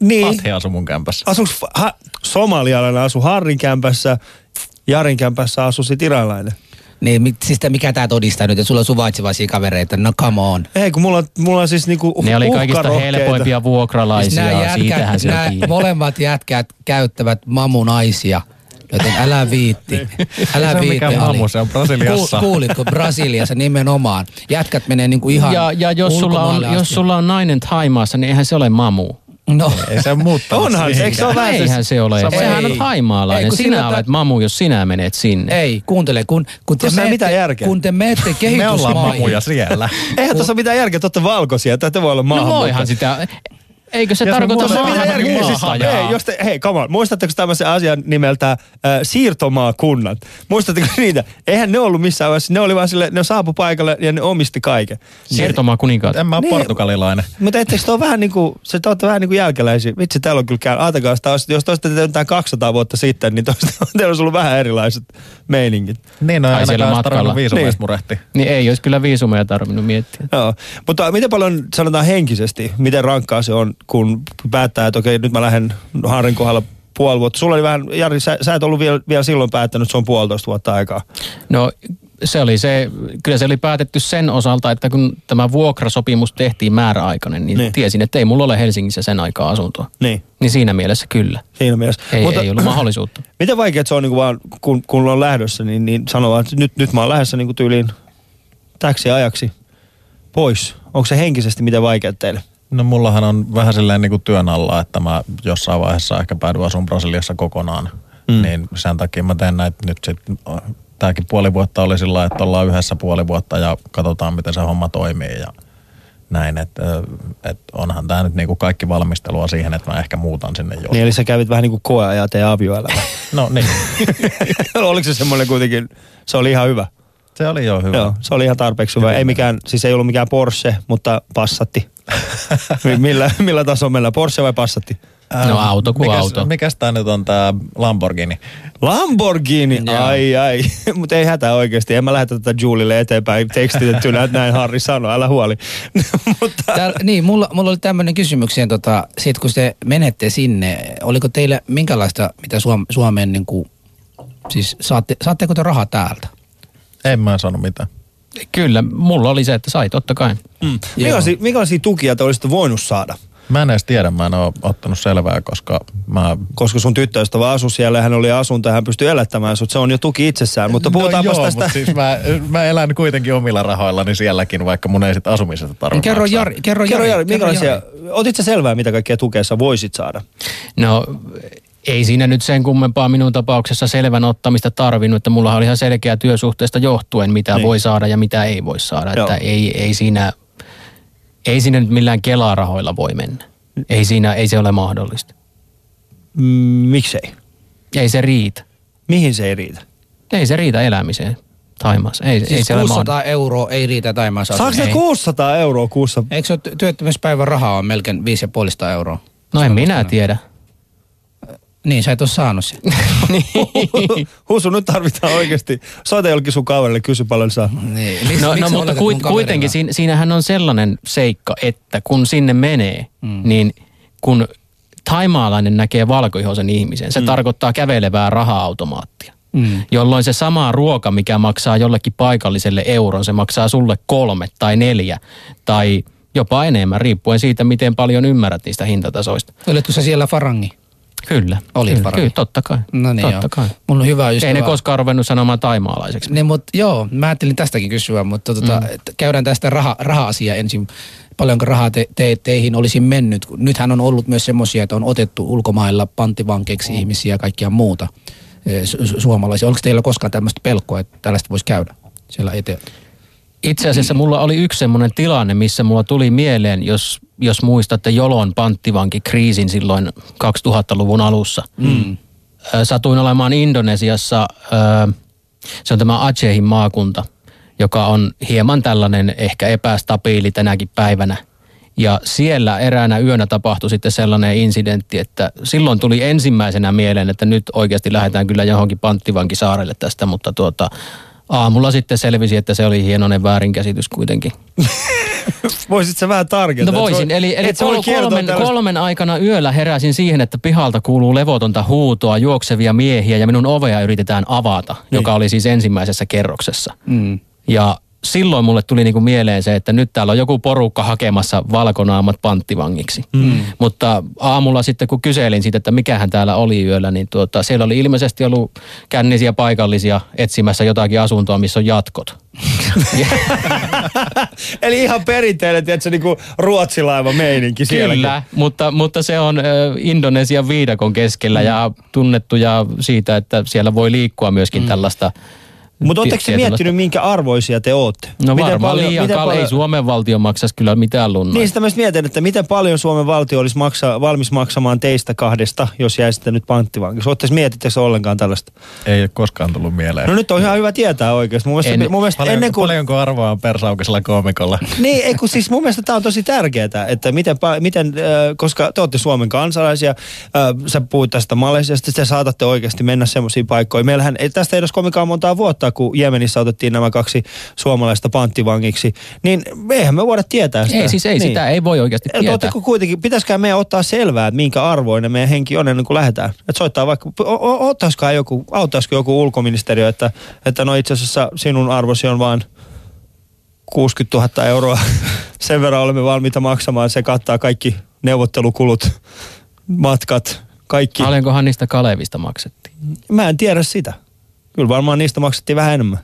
Niin. Fathi asui mun kämpässä. Asuks ha, somalialainen asu Harrin kämpässä, Jarin kämpässä asu sit iranilainen. Niin, mit- siis tää- mikä tää todistaa nyt, että sulla on suvaitsevaisia kavereita? No come on. Ei, kun mulla, mulla on siis niinku Ne oli kaikista helpoimpia vuokralaisia, Siis siitähän se kiinni. molemmat jätkät käyttävät mamunaisia. Joten älä viitti. Älä Se on viitti. Ali. mamu, se on Brasiliassa. Ku- Kuulitko, Brasiliassa nimenomaan. Jätkät menee niinku ihan Ja, ja jos, sulla on, ulkomaille jos asti. sulla on nainen Thaimaassa, niin eihän se ole mamu. No, Ei se muuttanut Onhan se, eikö se ole No vähän eihän se ole. Sama- Sehän ei. on thaimaalainen. Ei, kun Sinä olet tää- mamu, jos sinä menet sinne. ei, kuuntele, kun, kun te mitään menette, järkeä. kun te menette Me ollaan kehitysmaihin. mamuja siellä. Eihän tuossa mitään järkeä, että olette valkoisia, että te voi olla No maahanmuuttajia. voihan sitä. Eikö se tarkoita. Siis, maahanmuuttajaa? hei, jos te, hei, come on. Muistatteko tämmöisen asian nimeltä äh, siirtomaakunnat? Muistatteko niitä? Eihän ne ollut missään vaiheessa. Ne oli vaan sille, ne saapu paikalle ja ne omisti kaiken. Siirtomaa kuninkaat. En mä ole Niin. portugalilainen. Mutta etteikö te ole vähän niin kuin, se te vähän niin kuin jälkeläisiä. Vitsi, täällä on kyllä käy. Ajatelkaa, jos, taas- jos te olisitte tehneet jotain 200 vuotta sitten, niin toista, teillä olisi ollut vähän erilaiset meiningit. Niin, no ei siellä matkalla. Niin. murehtia. Niin ei olisi kyllä viisumeja tarvinnut miettiä. Joo. Mutta miten paljon sanotaan henkisesti, miten rankkaa se on, kun päättää, että okei, nyt mä lähden Harrin kohdalla puoli vuotta. Sulla oli vähän, Jari, sä, sä et ollut vielä, vielä silloin päättänyt, että se on puolitoista vuotta aikaa. No se oli se, kyllä se oli päätetty sen osalta, että kun tämä vuokrasopimus tehtiin määräaikainen, niin, Niin. tiesin, että ei mulla ole Helsingissä sen aikaa asuntoa. Niin, Niin siinä mielessä kyllä. siinä mielessä. Ei, Mutta, ei ollut mahdollisuutta. Miten vaikea se on niin kuin vaan, kun, kun on lähdössä, niin, niin sanoo vaan, että nyt, nyt mä oon lähdössä niin kuin tyyliin täksi ajaksi pois. Onko se henkisesti miten vaikea teille? No mullahan on vähän silleen niin kuin työn alla, että mä jossain vaiheessa ehkä päädyin asumaan Brasiliassa kokonaan. Mm. Niin sen takia mä teen näitä nyt sitten. Tääkin puoli vuotta oli sillä että ollaan yhdessä puoli vuotta ja katsotaan miten se homma toimii ja näin. Että et onhan tämä nyt niinku kaikki valmistelua siihen, että mä ehkä muutan sinne jo. Niin, eli sä kävit vähän niin kuin koeajaa teidän avioelämä. No niin, Oliko se semmoinen kuitenkin, se oli ihan hyvä. se oli jo hyvä. Joo, se oli ihan tarpeeksi hyvä. Ei mikään, siis ei ollut mikään Porsche, mutta passatti. Mi- millä, millä tasolla mennään? Porsche vai passatti? No auto kuin mikäs, auto. Mikäs tää nyt on tää Lamborghini? Lamborghini, Joo. ai ai. Mutta ei hätää oikeasti. En mä lähetä tätä Julille eteenpäin tekstitettynä, että näin Harri sanoi, älä huoli. mutta Täällä, niin, mulla, mulla oli tämmöinen kysymyksiä, tota, sit kun te menette sinne, oliko teillä minkälaista, mitä Suom, Suomeen niin kuin, siis saatte, saatteko te rahaa täältä? En mä sano mitään. Kyllä, mulla oli se, että sai totta kai. mm. minkälaisia, minkälaisia tukia te olisitte voinut saada? Mä en edes tiedä, mä en ole ottanut selvää, koska mä... Koska sun tyttöystävä asui siellä hän oli asunto ja hän pystyi elättämään sut. Se on jo tuki itsessään, mutta puhutaanpa no joo, tästä. Mutta siis mä, mä elän kuitenkin omilla rahoillani sielläkin, vaikka mun ei sit asumisesta tarvitse Kerro. Jari, kerro Kerro Jari, Jari, kerro Jari. otit sä selvää, mitä kaikkea tukea sä voisit saada? No ei siinä nyt sen kummempaa minun tapauksessa selvän ottamista tarvinnut, että mulla oli ihan selkeä työsuhteesta johtuen, mitä Niin. niin. voi saada ja mitä ei voi saada. Joo. Että ei, ei, siinä, ei siinä nyt millään kelarahoilla voi mennä. Ei siinä, ei se ole mahdollista. Mm, miksei? Ei se riitä. Mihin se ei riitä? Ei se riitä elämiseen Taimaassa. Ei, ei Siis se ole 600 mahdollista. euroa ei riitä Taimaassa Saako asumiseen. 600 euroa kuussa? Eikö se ole ty- työttömyyspäivän rahaa on melkein 550 euroa? No en minä tiedä. Niin, sä et ole saanut sitä. niin. Husu, nyt tarvitaan oikeasti. Soita jollekin sun kaverille, kysy paljon saa. Niin. Miks, No, miksi no sä mutta kuit, kuitenkin siinä, siinähän on sellainen seikka, että kun sinne menee, mm. niin kun taimaalainen näkee valkoihoisen ihmisen, se mm. tarkoittaa kävelevää raha-automaattia. Mm. Jolloin se sama ruoka, mikä maksaa jollekin paikalliselle euron, se maksaa sulle kolme tai neljä tai jopa enemmän, riippuen siitä, miten paljon ymmärrät niistä hintatasoista. Olitko sä siellä farangi? Kyllä. Olit kyllä, varmaan. kyllä, totta kai. No niin totta joo. kai. Mulla on hyvä ystävä. Ei ne koskaan ruvennut sanomaan taimaalaiseksi. Niin, mutta joo, mä ajattelin tästäkin kysyä, mutta tota, mm. käydään tästä raha, raha-asiaa ensin. Paljonko rahaa te, te, teihin olisi mennyt? Nythän on ollut myös semmoisia, että on otettu ulkomailla panttivankeiksi mm. ihmisiä ja kaikkia muuta eh, su- su- suomalaisia. Onko teillä koskaan tämmöistä pelkoa, että tällaista voisi käydä siellä eteen? Itse asiassa mulla oli yksi semmoinen tilanne, missä mulla tuli mieleen, jos, jos muistatte Jolon panttivankikriisin silloin 2000-luvun alussa. Mm. Satuin olemaan Indonesiassa, se on tämä Acehin maakunta, joka on hieman tällainen ehkä epästabiili tänäkin päivänä. Ja siellä eräänä yönä tapahtui sitten sellainen incidentti, että silloin tuli ensimmäisenä mieleen, että nyt oikeasti lähdetään kyllä johonkin panttivankisaarelle tästä, mutta tuota, aamulla sitten selvisi, että se oli hienoinen väärinkäsitys kuitenkin. Voisit sä vähän tarkentaa? No voisin, voi- eli, eli kol- kolmen, tällaista- kolmen aikana yöllä heräsin siihen, että pihalta kuuluu levotonta huutoa, juoksevia miehiä ja minun ovea yritetään avata, Niin. joka oli siis ensimmäisessä kerroksessa. Mm. Ja silloin mulle tuli niinku mieleen se, että nyt täällä on joku porukka hakemassa valkonaamat panttivangiksi. Mm. Mutta aamulla sitten kun kyselin siitä, että mikähän täällä oli yöllä, niin tuota, siellä oli ilmeisesti ollut kännisiä paikallisia etsimässä jotakin asuntoa, missä on jatkot. Ja- Eli ihan perinteinen, tiedätkö, niinku ruotsilaiva meininki sielläkin. Kyllä, mutta, mutta se on Indonesian viidakon keskellä Mm. ja tunnettuja siitä, että siellä voi liikkua myöskin mm. tällaista Mutta oletteko te miettinyt, minkä arvoisia te ootte? No varmaan liian kal- ei Suomen valtio maksaisi kyllä mitään lunnaa. Niin sitä myös mietin, että miten paljon Suomen valtio olisi maksa, valmis maksamaan teistä kahdesta, jos jäisitte nyt panttivankiksi. Oletteko mietitte ollenkaan tällaista? Ei ole koskaan tullut mieleen. No nyt on ihan hyvä tietää oikeasti. Mun mielestä, En- mun mielestä Paljon, ennen kuin... Paljonko arvoa on persaukisella koomikolla? Niin, ei kun siis mun mielestä tämä on tosi tärkeää, että miten, miten äh, koska te olette Suomen kansalaisia, äh, sä puhuit tästä Malesiasta, te saatatte oikeasti mennä semmoisiin paikkoihin. Meillähän ei tästä ei edes komikaan montaa vuotta, kun Jemenissä otettiin nämä kaksi suomalaista panttivangiksi, niin eihän me voida tietää sitä. Ei siis ei, niin. sitä ei voi oikeasti Et tietää. Oletteko kuitenkin, pitäisikään meidän ottaa selvää, että minkä arvoinen meidän henki on ennen kuin lähdetään. Että soittaa vaikka, o- ottaisiko joku, auttaisiko joku ulkoministeriö, että, että no itse asiassa sinun arvosi on vain 60 000 euroa. Sen verran olemme valmiita maksamaan. Se kattaa kaikki neuvottelukulut, matkat, kaikki. Paljonkohan niistä Kalevista maksettiin? Mä en tiedä sitä. Kyllä varmaan niistä maksettiin vähän enemmän.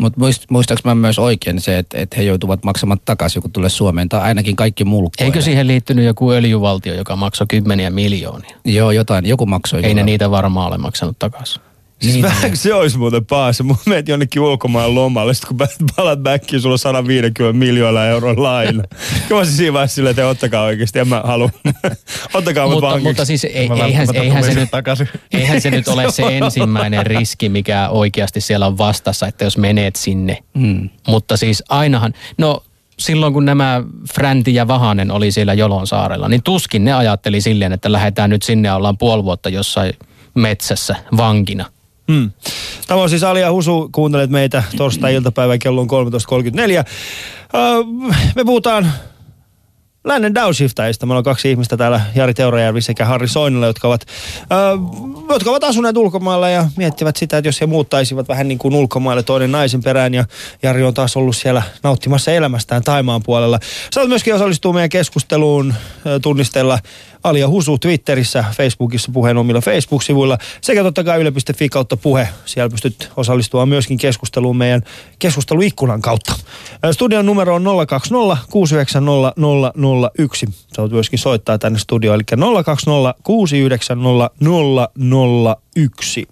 Mutta muist, muistaaks mä myös oikein se, että, että he joutuvat maksamaan takaisin, kun tulee Suomeen, tai ainakin kaikki mulkkoja. Eikö siihen liittynyt joku öljyvaltio, joka maksoi kymmeniä miljoonia? Joo, jotain, joku maksoi. Ei ne kyllä. niitä varmaan ole maksanut takaisin. Siis Niin, niin, se olisi muuten paas. Mun meet jonnekin ulkomaan lomalle, sit kun palat backiin, sulla on 150 miljoonaa euron laina. Kyllä mä siis siinä vaiheessa silleen, että ottakaa oikeasti, en mä halua. ottakaa mut Mutta, mutta siis ei, Mä eihän, välttämättä eihän, se nyt, takaisin. eihän se nyt ole se ensimmäinen riski, mikä oikeasti siellä on vastassa, että jos menet sinne. Mm. Mutta siis ainahan, no silloin kun nämä Fränti ja Vahanen oli siellä Jolon saarella, niin tuskin ne ajatteli silleen, että lähdetään nyt sinne ja ollaan puoli vuotta jossain metsässä vankina. Hmm. Tämä on siis Alia Husu, kuuntelet meitä torstai-iltapäivän kello on 13.34. Öö, me puhutaan lännen downshiftajista. Meillä on kaksi ihmistä täällä, Jari Teurajärvi sekä Harri Soinilla, jotka ovat, öö, jotka ovat asuneet ulkomailla ja miettivät sitä, että jos he muuttaisivat vähän niin kuin ulkomaille toinen naisen perään ja Jari on taas ollut siellä nauttimassa elämästään Taimaan puolella. Saat myöskin osallistua meidän keskusteluun öö, tunnistella Alia Husu Twitterissä, Facebookissa puheen omilla Facebook-sivuilla sekä totta kai yle.fi kautta puhe. Siellä pystyt osallistumaan myöskin keskusteluun meidän keskusteluikkunan kautta. Studion numero on 020 690 001. Sä voit myöskin soittaa tänne studioon, eli 020 690 001.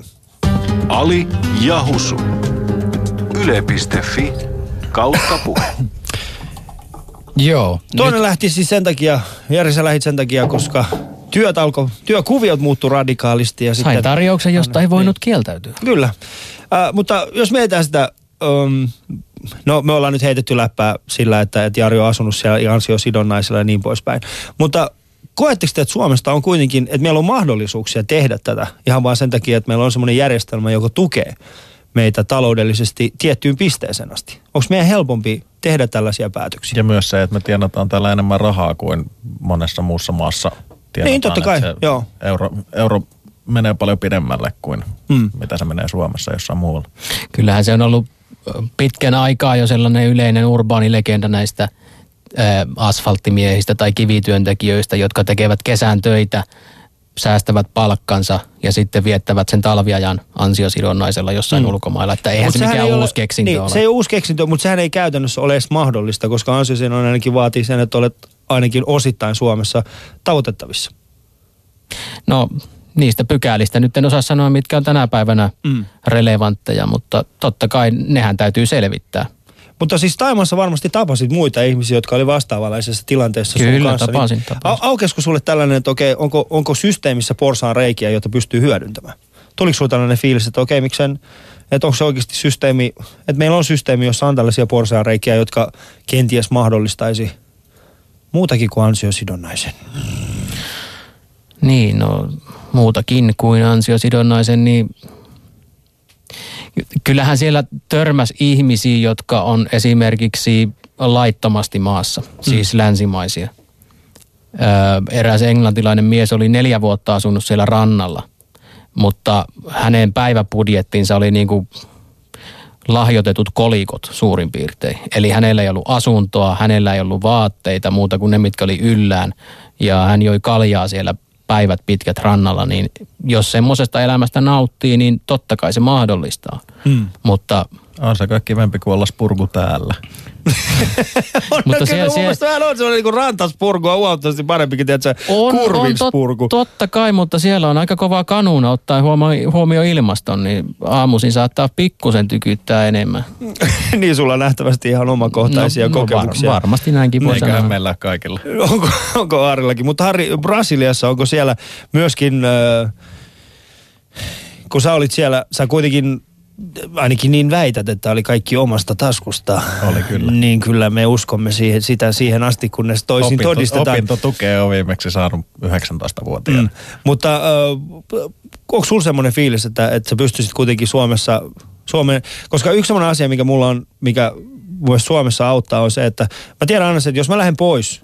Ali ja Husu. Yle.fi kautta puhe. Joo. Toinen lähti siis sen takia, Jari sä lähit sen takia, koska työt alkoi, työkuviot muuttu radikaalisti. Ja Sain sitten, tarjouksen, josta ei voinut kieltäytyä. Kyllä. Äh, mutta jos mietitään sitä, um, no me ollaan nyt heitetty läppää sillä, että, että Jari on asunut siellä ansiosidonnaisella ja niin poispäin. Mutta koetteko te, että Suomesta on kuitenkin, että meillä on mahdollisuuksia tehdä tätä ihan vaan sen takia, että meillä on semmoinen järjestelmä, joka tukee meitä taloudellisesti tiettyyn pisteeseen asti? Onko meidän helpompi tehdä tällaisia päätöksiä? Ja myös se, että me tienataan täällä enemmän rahaa kuin monessa muussa maassa tienataan. Niin, totta kai, joo. Euro, euro menee paljon pidemmälle kuin Mm. mitä se menee Suomessa jossain muualla. Kyllähän se on ollut pitkän aikaa jo sellainen yleinen urbaani legenda näistä asfalttimiehistä tai kivityöntekijöistä, jotka tekevät kesän töitä, säästävät palkkansa ja sitten viettävät sen talviajan ansiosidonnaisella jossain mm. ulkomailla. Että eihän Mut se mikään ei uusi ole- keksintö niin, ole. Se ei ole uusi keksintö, mutta sehän ei käytännössä ole edes mahdollista, koska ansiosidonnainen ainakin vaatii sen, että olet ainakin osittain Suomessa tavoitettavissa. No niistä pykälistä nyt en osaa sanoa, mitkä on tänä päivänä mm. relevantteja, mutta totta kai nehän täytyy selvittää. Mutta siis Taimassa varmasti tapasit muita ihmisiä, jotka oli vastaavanlaisessa tilanteessa sun Kyllä, kanssa. tapasin, niin, tapasin. au- Aukesko sulle tällainen, että okei, onko, onko systeemissä porsaan reikiä, joita pystyy hyödyntämään? Tuliko sulle tällainen fiilis, että okei, miksen, että onko se oikeasti systeemi, että meillä on systeemi, jossa on tällaisia porsaan reikiä, jotka kenties mahdollistaisi muutakin kuin ansiosidonnaisen? Niin, no muutakin kuin ansiosidonnaisen, niin kyllähän siellä törmäs ihmisiä, jotka on esimerkiksi laittomasti maassa, mm. siis länsimaisia. Öö, eräs englantilainen mies oli neljä vuotta asunut siellä rannalla, mutta hänen päiväbudjettinsa oli niin kuin lahjoitetut kolikot suurin piirtein. Eli hänellä ei ollut asuntoa, hänellä ei ollut vaatteita muuta kuin ne, mitkä oli yllään. Ja hän joi kaljaa siellä päivät pitkät rannalla, niin jos semmoisesta elämästä nauttii, niin totta kai se mahdollistaa. Hmm. Mutta on se kaikki kivempi kuin olla spurgu täällä. on mutta se, se, se, vähän on semmoinen niin rantaspurgu on huomattavasti parempikin, tiedätkö, on, on tot, totta kai, mutta siellä on aika kova kanuuna ottaa huomioon huomio ilmaston, niin aamuisin saattaa pikkusen tykyttää enemmän. niin sulla on nähtävästi ihan omakohtaisia no, kokemuksia. No var, varmasti näinkin voi sanoa. meillä kaikilla. onko, onko Harrillakin, mutta Harri, Brasiliassa onko siellä myöskin... Äh, kun sä olit siellä, sä kuitenkin ainakin niin väität, että oli kaikki omasta taskusta. Oli kyllä. Niin kyllä me uskomme siihen, sitä siihen asti, kunnes toisin Opinto, todistetaan. tukea on viimeksi saanut 19-vuotiaana. Mm. Mutta äh, onko sulla semmoinen fiilis, että, että sä pystyisit kuitenkin Suomessa, Suomen, koska yksi semmoinen asia, mikä mulla on, mikä myös Suomessa auttaa, on se, että mä tiedän aina se, että jos mä lähden pois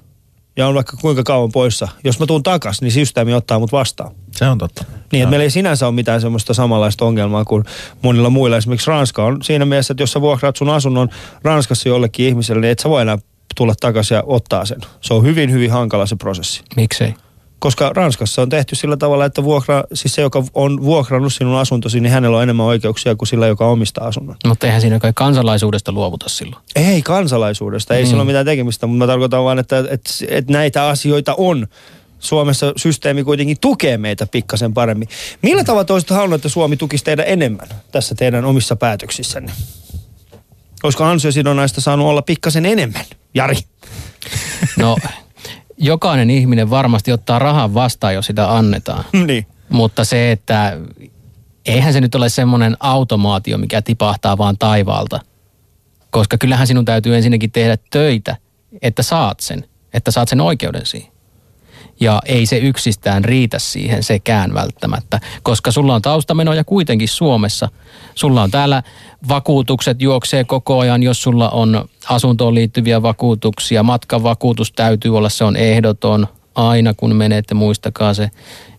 ja on vaikka kuinka kauan poissa, jos mä tuun takas, niin systeemi ottaa mut vastaan. Se on totta. Niin, että meillä ei sinänsä ole mitään semmoista samanlaista ongelmaa kuin monilla muilla. Esimerkiksi Ranska on siinä mielessä, että jos sä vuokraat sun asunnon Ranskassa jollekin ihmiselle, niin et sä voi enää tulla takaisin ja ottaa sen. Se on hyvin, hyvin hankala se prosessi. Miksei? Koska Ranskassa on tehty sillä tavalla, että vuokra, siis se, joka on vuokrannut sinun asuntosi, niin hänellä on enemmän oikeuksia kuin sillä, joka omistaa asunnon. Mutta eihän siinä kai kansalaisuudesta luovuta silloin. Ei kansalaisuudesta, ei mm. sillä ole mitään tekemistä, mutta mä tarkoitan vaan, että, että, että näitä asioita on. Suomessa systeemi kuitenkin tukee meitä pikkasen paremmin. Millä tavalla te olisitte halunnut, että Suomi tukisi teidän enemmän tässä teidän omissa päätöksissänne? Olisiko ansiosidonnaista saanut olla pikkasen enemmän, Jari? No, jokainen ihminen varmasti ottaa rahan vastaan, jos sitä annetaan. niin. Mutta se, että eihän se nyt ole semmoinen automaatio, mikä tipahtaa vaan taivaalta. Koska kyllähän sinun täytyy ensinnäkin tehdä töitä, että saat sen, että saat sen oikeuden siihen. Ja ei se yksistään riitä siihen sekään välttämättä, koska sulla on taustamenoja kuitenkin Suomessa. Sulla on täällä vakuutukset juoksee koko ajan, jos sulla on asuntoon liittyviä vakuutuksia. Matkavakuutus täytyy olla, se on ehdoton aina kun menette, muistakaa se.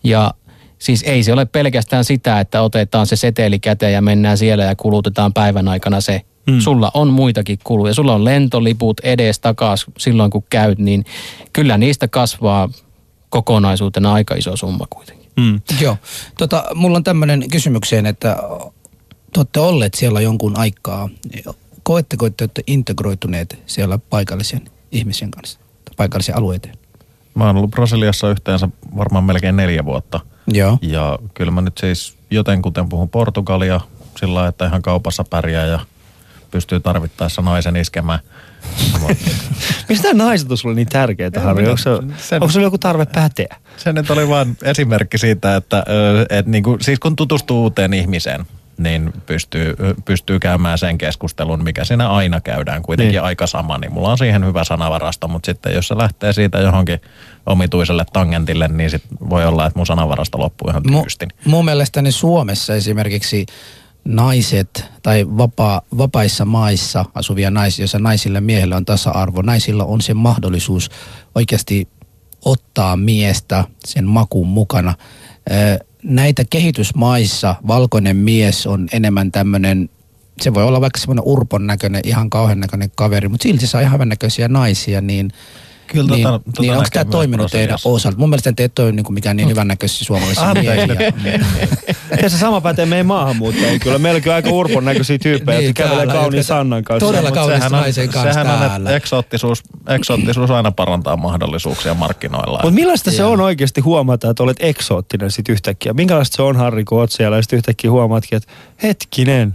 Ja siis ei se ole pelkästään sitä, että otetaan se seteli käteen ja mennään siellä ja kulutetaan päivän aikana se. Hmm. Sulla on muitakin kuluja. Sulla on lentoliput edes takas silloin kun käyt, niin kyllä niistä kasvaa kokonaisuutena aika iso summa kuitenkin. Mm. Joo. Tota, mulla on tämmöinen kysymykseen, että te olette olleet siellä jonkun aikaa. Koetteko, että olette integroituneet siellä paikallisen ihmisen kanssa, paikallisen alueiden? Mä oon ollut Brasiliassa yhteensä varmaan melkein neljä vuotta. Joo. Ja kyllä mä nyt siis jotenkuten puhun Portugalia sillä että ihan kaupassa pärjää ja pystyy tarvittaessa naisen iskemään – Mistä naiset on sulle niin tärkeitä, Harri? Onko, se, sen, onko sulla joku tarve päteä? Se nyt oli vain esimerkki siitä, että et niinku, siis kun tutustuu uuteen ihmiseen, niin pystyy, pystyy käymään sen keskustelun, mikä siinä aina käydään kuitenkin niin. aika sama, niin mulla on siihen hyvä sanavarasto, mutta sitten jos se lähtee siitä johonkin omituiselle tangentille, niin sit voi olla, että mun sanavarasto loppuu ihan tyystin. Mu, mun mielestäni Suomessa esimerkiksi naiset tai vapaa, vapaissa maissa asuvia naisia, joissa naisilla ja miehillä on tasa-arvo, naisilla on se mahdollisuus oikeasti ottaa miestä sen makuun mukana. Näitä kehitysmaissa valkoinen mies on enemmän tämmöinen, se voi olla vaikka semmoinen urpon näköinen, ihan kauhean näköinen kaveri, mutta silti saa ihan näköisiä naisia, niin – Kyllä niin, tota, tota niin onko tämä toiminut teidän osalta? Mun mielestä te ette ole niin mikään niin hyvän näköisiä suomalaisia miehiä. Ja se sama pätee meidän maahanmuuttajia. Kyllä meilläkin on aika urpon näköisiä tyyppejä, niin, jotka kävelee kauniin Sannan kanssa. Todella kaunis naisen kanssa Sehän on, että eksoottisuus, eksoottisuus aina parantaa mahdollisuuksia markkinoilla. Mutta millaista se on oikeasti huomata, että olet eksoottinen sit yhtäkkiä? Minkälaista se on, Harri, kun oot siellä ja sitten yhtäkkiä huomaatkin, että hetkinen,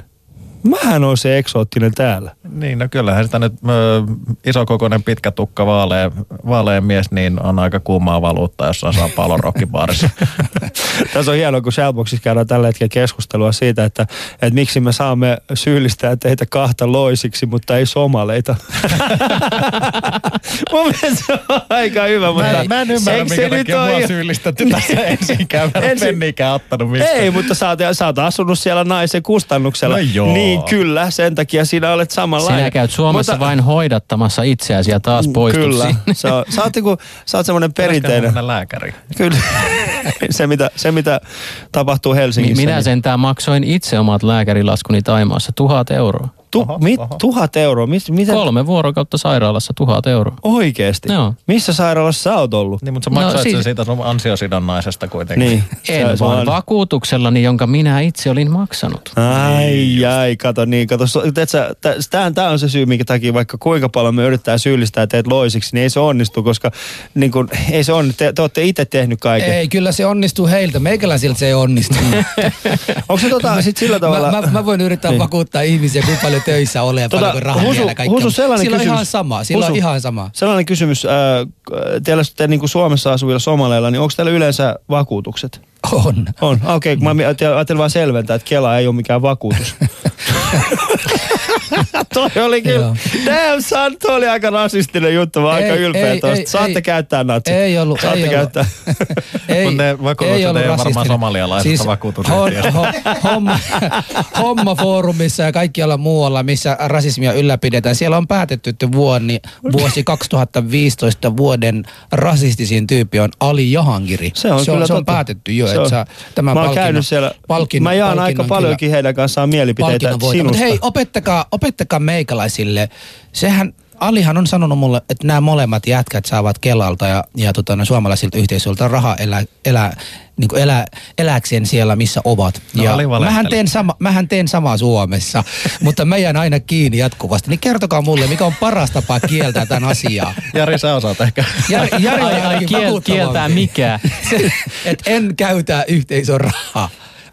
mähän on se eksoottinen täällä. Niin, no kyllähän sitä nyt ö, isokokoinen pitkä tukka vaalea, vaalea mies, niin on aika kuumaa valuuttaa, jos saa palon rockibaarissa. Tässä on hienoa, kun Shellboxissa käydään tällä hetkellä keskustelua siitä, että, että miksi me saamme syyllistää teitä kahta loisiksi, mutta ei somaleita. Mun mielestä se on aika hyvä, mutta Mä, en- mä en ymmärrä, eikö minkä nyt takia mua ihan- syyllistetty tässä ensinkään. Mä en Ensin- ottanut mistään. Ei, mutta sä oot, sä oot asunut siellä naisen kustannuksella. No joo. Niin kyllä, sen takia sinä olet samanlainen. Sinä käyt Suomessa Mutta- vain hoidattamassa itseäsi ja taas poistut Kyllä, sinne. sä, oot- sä oot, niinku, sä oot semmoinen perinteinen. mennä lääkäriin. Kyllä, se mitä, se mitä tapahtuu Helsingissä. Minä niin- sentään maksoin itse omat lääkärilaskuni Taimaassa, tuhat euroa. Tu, Oho, mit, oho. tuhat euroa? Mis, mitä? Kolme vuorokautta sairaalassa, tuhat euroa. Oikeesti? Joo. Missä sairaalassa sä oot ollut? Niin, mutta sä No maksoit siis- sen siitä sun ansiosidonnaisesta kuitenkin. Niin. En vaan vakuutuksellani, jonka minä itse olin maksanut. Ai, ai, kato niin, kato. so- teet sä- tä- Tää, tää on se syy, minkä takia vaikka kuinka paljon me yrittää syyllistää teet loisiksi, niin ei se onnistu, koska niin kun, ei se on, te, te olette itse tehnyt kaiken. Ei, kyllä se onnistuu heiltä. Meikäläisiltä se ei onnistu. Onko se tota, sit sillä tavalla... Mä, mä, mä voin yrittää Niin. niin. vakuuttaa ihmisiä, kuinka paljon töissä olee ja Tota, paljon rahaa Husu- vielä kaikkea. Husu, sellainen Sillä on kysymys. ihan sama. Sillä Husu. on ihan sama. Sellainen kysymys, äh, teillä te niin kuin Suomessa asuvilla somaleilla, niin onko teillä yleensä vakuutukset? On. On, okei, okay, kun mä ajattelin vaan selventää, että Kela ei ole mikään vakuutus. toi oli kyllä, Joo. damn son, toi oli aika rasistinen juttu, mä aika Ei, ylpeä ei, tosta. ei, Saatte ei. käyttää natsit. Ei ollut, Saatte ei käyttää. ei, Mut ne vakuutukset ollut ei ole varmaan rasistinen. somalialaisesta vakuutusyhtiöstä. ho, ho, homma, hommafoorumissa ja kaikkialla muualla, missä rasismia ylläpidetään, siellä on päätetty, että vuoni, vuosi 2015 vuoden rasistisin tyyppi on Ali Jahangiri. Se on se kyllä on, se on totta. päätetty jo, Se että tämän Mä oon palkinnon, käynyt siellä, palkinnon, mä jaan aika paljonkin kyllä- heidän kanssaan mielipiteitä sinusta. Mutta hei, opettakaa, opettakaa meikäläisille. Sehän, Alihan on sanonut mulle, että nämä molemmat jätkät saavat Kelalta ja, ja tota, no, suomalaisilta yhteisöiltä rahaa elää, elää, niin kuin elää, elääkseen siellä, missä ovat. No, ja mähän teen, sama, mähän teen samaa Suomessa, mutta mä jään aina kiinni jatkuvasti. Niin kertokaa mulle, mikä on paras tapa kieltää tämän asiaa. Jari, sä osaat ehkä. Jari, Jari Ai, ai kiel, kieltää mikä? Että en käytä yhteisön rahaa,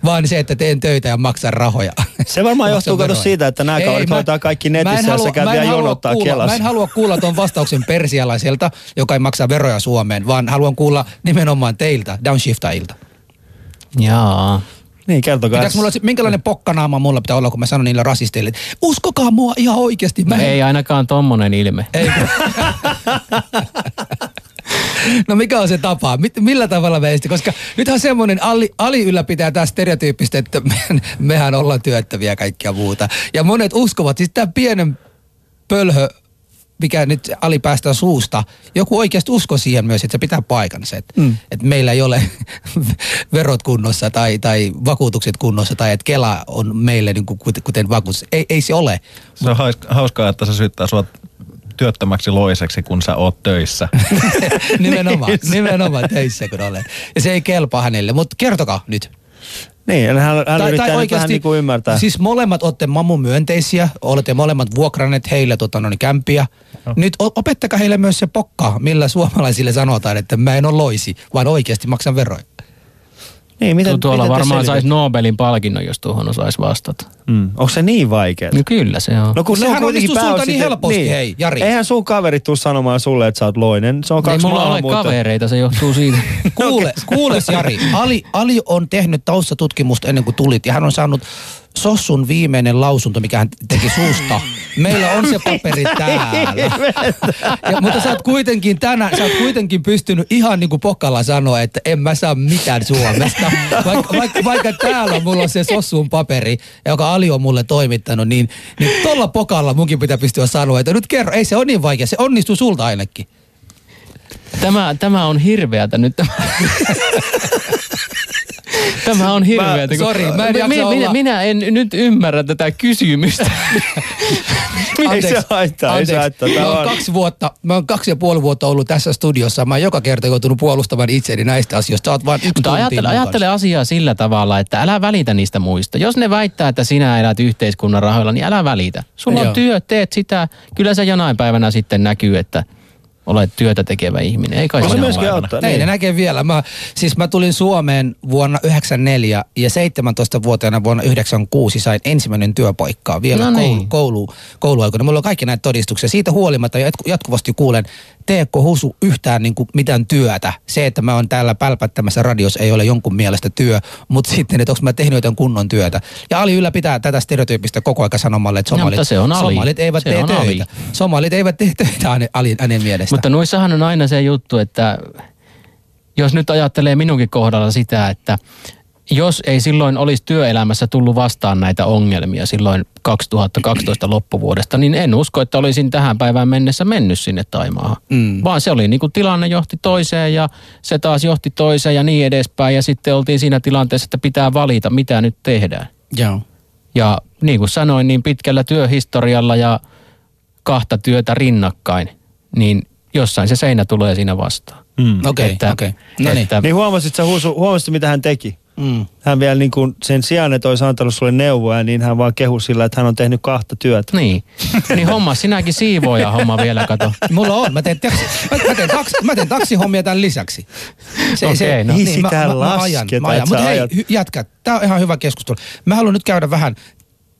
vaan se, että teen töitä ja maksan rahoja. Se varmaan Maksan johtuu kato veroja. siitä, että nämä kaverit mä- hoitaa kaikki netissä ja halua- en vielä jonottaa kuulla- Kelassa. Mä en halua kuulla tuon vastauksen persialaiselta, joka ei maksa veroja Suomeen, vaan haluan kuulla nimenomaan teiltä, downshiftajilta. Jaa. Niin, kertokaa. Mulla, minkälainen pokkanaama mulla pitää olla, kun mä sanon niille rasisteille, että uskokaa mua ihan oikeasti. Mä en- Ei ainakaan tommonen ilme. Ei. No mikä on se tapa? Mit, millä tavalla me esti? Koska nythän semmoinen Ali, Ali ylläpitää tämä stereotyyppistä, että mehän, mehän ollaan työttäviä ja kaikkia muuta. Ja monet uskovat, siis tämä pienen pölhö, mikä nyt Ali päästää suusta, joku oikeasti usko siihen myös, että se pitää paikansa. Että mm. et meillä ei ole verot kunnossa tai, tai vakuutukset kunnossa tai että Kela on meille niin kuin, kuten- vakuutus. Ei, ei se ole. Se on hauskaa, että se syyttää sua työttömäksi loiseksi, kun sä oot töissä. nimenomaan, nimenomaan töissä kun olen. Ja se ei kelpaa hänelle, mutta kertokaa nyt. Niin, hän, hän yrittää nyt vähän niin kuin ymmärtää. Siis molemmat olette mamun myönteisiä, olette molemmat vuokranneet heille tota, no, niin, kämpiä. Nyt o- opettakaa heille myös se pokka, millä suomalaisille sanotaan, että mä en ole loisi, vaan oikeasti maksan veroja. Niin, miten, Tu- Tuolla miten te varmaan saisi Nobelin palkinnon, jos tuohon osaisi vastata. Mm. Onko se niin vaikeaa? No kyllä se on. No kun Sehän ne on kuitenkin onnistuu sulta pääosin- niin helposti, hei, Jari. Eihän sun kaverit tuu sanomaan sulle, että sä oot loinen. Se on Ei kaksi mulla ole maahanmuuttajaa. kavereita, se johtuu siitä. Kuule, kuules Jari, Ali, Ali on tehnyt taustatutkimusta ennen kuin tulit ja hän on saanut Sossun viimeinen lausunto, mikä hän teki suusta. Meillä on se paperi täällä. Ja, mutta sä oot kuitenkin tänään, sä oot kuitenkin pystynyt ihan niin kuin pokalla sanoa, että en mä saa mitään Suomesta. Vaikka, vaikka, vaikka täällä mulla on se Sossun paperi, joka Ali on mulle toimittanut, niin, niin tolla pokalla munkin pitää pystyä sanoa, että nyt kerro, ei se ole niin vaikea, se onnistuu sulta ainakin. Tämä, tämä on hirveätä nyt. Tämä, tämä on hirveätä. sori, mä en jaksa minä, olla- minä en nyt ymmärrä tätä kysymystä. Ei se haittaa, ei se haittaa. Mä oon on- kaksi vuotta, mä oon kaksi ja puoli vuotta ollut tässä studiossa. Mä oon joka kerta joutunut puolustamaan itseäni näistä asioista. Sä oot vaan yksi Mutta ajattele, ajattele asiaa sillä tavalla, että älä välitä niistä muista. Jos ne väittää, että sinä elät yhteiskunnan rahoilla, niin älä välitä. Sulla Joo. on työ, teet sitä. Kyllä se jonain päivänä sitten näkyy, että olet työtä tekevä ihminen. Ei kai Se myöskin ole. auttaa. Ei ne Niin. näkee vielä. Mä, siis mä tulin Suomeen vuonna 94 ja 17-vuotiaana vuonna 96 sain ensimmäinen työpaikkaa vielä No koulu, niin. koulu, kouluaikoina. Mulla on kaikki näitä todistuksia. Siitä huolimatta jatku, jatkuvasti kuulen, teekö Husu yhtään niin kuin mitään työtä? Se, että mä oon täällä pälpättämässä radios ei ole jonkun mielestä työ, mutta sitten, että onko mä tehnyt jotain kunnon työtä. Ja Ali ylläpitää tätä stereotyyppistä koko aika sanomalla, että No, somalit, mutta se on Ali. somalit eivät Se tee on töitä. Ali. Somalit eivät tee töitä hänen, Ali- hänen mielestä. Mutta noissahan on aina se juttu, että jos nyt ajattelee minunkin kohdalla sitä, että jos ei silloin olisi työelämässä tullut vastaan näitä ongelmia silloin 2012 loppuvuodesta, niin en usko, että olisin tähän päivään mennessä mennyt sinne Taimaahan. Mm. Vaan se oli niin kuin tilanne johti toiseen ja se taas johti toiseen ja niin edespäin. Ja sitten oltiin siinä tilanteessa, että pitää valita, mitä nyt tehdään. Joo. Ja niin kuin sanoin, niin pitkällä työhistorialla ja kahta työtä rinnakkain, niin jossain se seinä tulee siinä vastaan. Mm. Okei, Että- okei. No niin. että- Niin huomasit sä Husu, huomasit mitä hän teki? Mm. Hän vielä niin kuin sen sijaan, että olisi antanut sulle neuvoja, niin hän vaan kehui sillä, että hän on tehnyt kahta työtä. Niin. niin homma sinäkin siivooja homma vielä, kato. Mulla on. Mä teen, taksi, mä, mä teen, taksi, mä teen taksihommia tämän lisäksi. Okei, no. Ei sitä lasketa, ajan, että mä ajan. Mutta hei, ajat. jatka. Tää on ihan hyvä keskustelu. Mä haluan nyt käydä vähän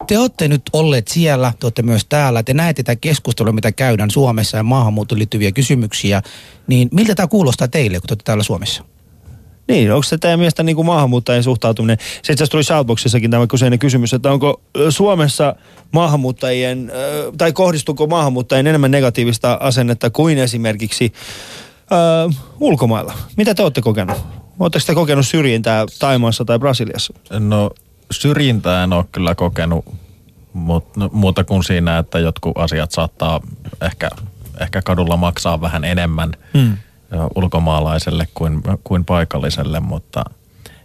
te olette nyt olleet siellä, te olette myös täällä, te näette tätä keskustelua, mitä käydään Suomessa ja maahanmuuttoon liittyviä kysymyksiä, niin miltä tämä kuulostaa teille, kun te olette täällä Suomessa? Niin, onko se teidän mielestä niin kuin maahanmuuttajien suhtautuminen? Se itse asiassa tuli Shoutboxissakin tämä kyseinen kysymys, että onko Suomessa maahanmuuttajien, tai kohdistuuko maahanmuuttajien enemmän negatiivista asennetta kuin esimerkiksi ö, ulkomailla? Mitä te olette kokenut? Oletteko te kokenut syrjintää Taimaassa tai Brasiliassa? No syrjintää en ole kyllä kokenut, mutta no, muuta kuin siinä, että jotkut asiat saattaa ehkä, ehkä kadulla maksaa vähän enemmän Hmm. Ulkomaalaiselle kuin, kuin paikalliselle, mutta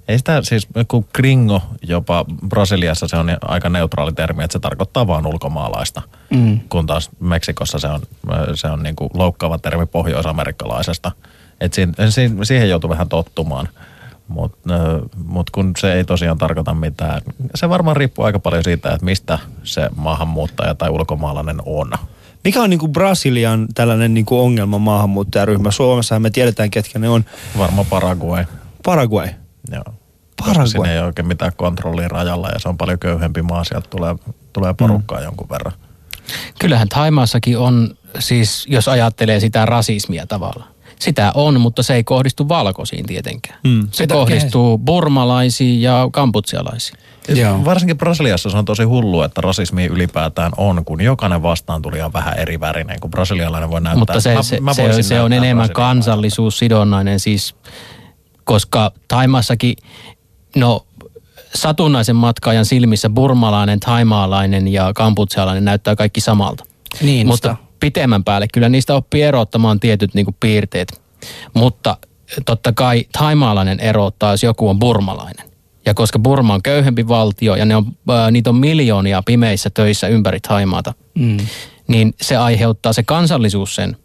ei sitä siis, kun gringo jopa Brasiliassa se on aika neutraali termi, että se tarkoittaa vain ulkomaalaista, Mm. kun taas Meksikossa se on, se on niin kuin loukkaava termi pohjoisamerikkalaisesta. Et siihen- siihen joutuu vähän tottumaan. Mutta mut kun se ei tosiaan tarkoita mitään, se varmaan riippuu aika paljon siitä, että mistä se maahanmuuttaja tai ulkomaalainen on. Mikä on niin kuin Brasilian tällainen niin kuin ongelma maahanmuuttajaryhmä? Suomessahan me tiedetään, ketkä ne on. Varmaan Paraguay. Paraguay. Joo. Paraguay. Koska siinä ei ole oikein mitään kontrollia rajalla ja se on paljon köyhempi maa, sieltä tulee, tulee porukkaa mm. jonkun verran. Kyllähän Taimaassakin on, siis jos ajattelee sitä rasismia tavallaan. Sitä on, mutta se ei kohdistu valkoisiin tietenkään. Mm. Se Ketä- kohdistuu burmalaisiin ja kamputsialaisiin. Joo. Varsinkin Brasiliassa se on tosi hullu, että rasismi ylipäätään on, kun jokainen vastaan tuli on vähän eri värinen, kun brasilialainen voi näyttää. Mutta se, Mä- se, mä se, se on enemmän kansallisuussidonnainen siis, koska Taimaassakin, no satunnaisen matkaajan silmissä burmalainen, taimaalainen ja kamputsialainen näyttää kaikki samalta. Niin, Mutta sitä. pitemmän päälle kyllä niistä oppii erottamaan tietyt niinku piirteet. Mutta totta kai taimaalainen erottaa, jos joku on burmalainen. Ja koska Burma on köyhempi valtio ja ne on, ää, niitä on miljoonia pimeissä töissä ympäri Taimaata, Mm. niin se aiheuttaa se kansallisuus sen.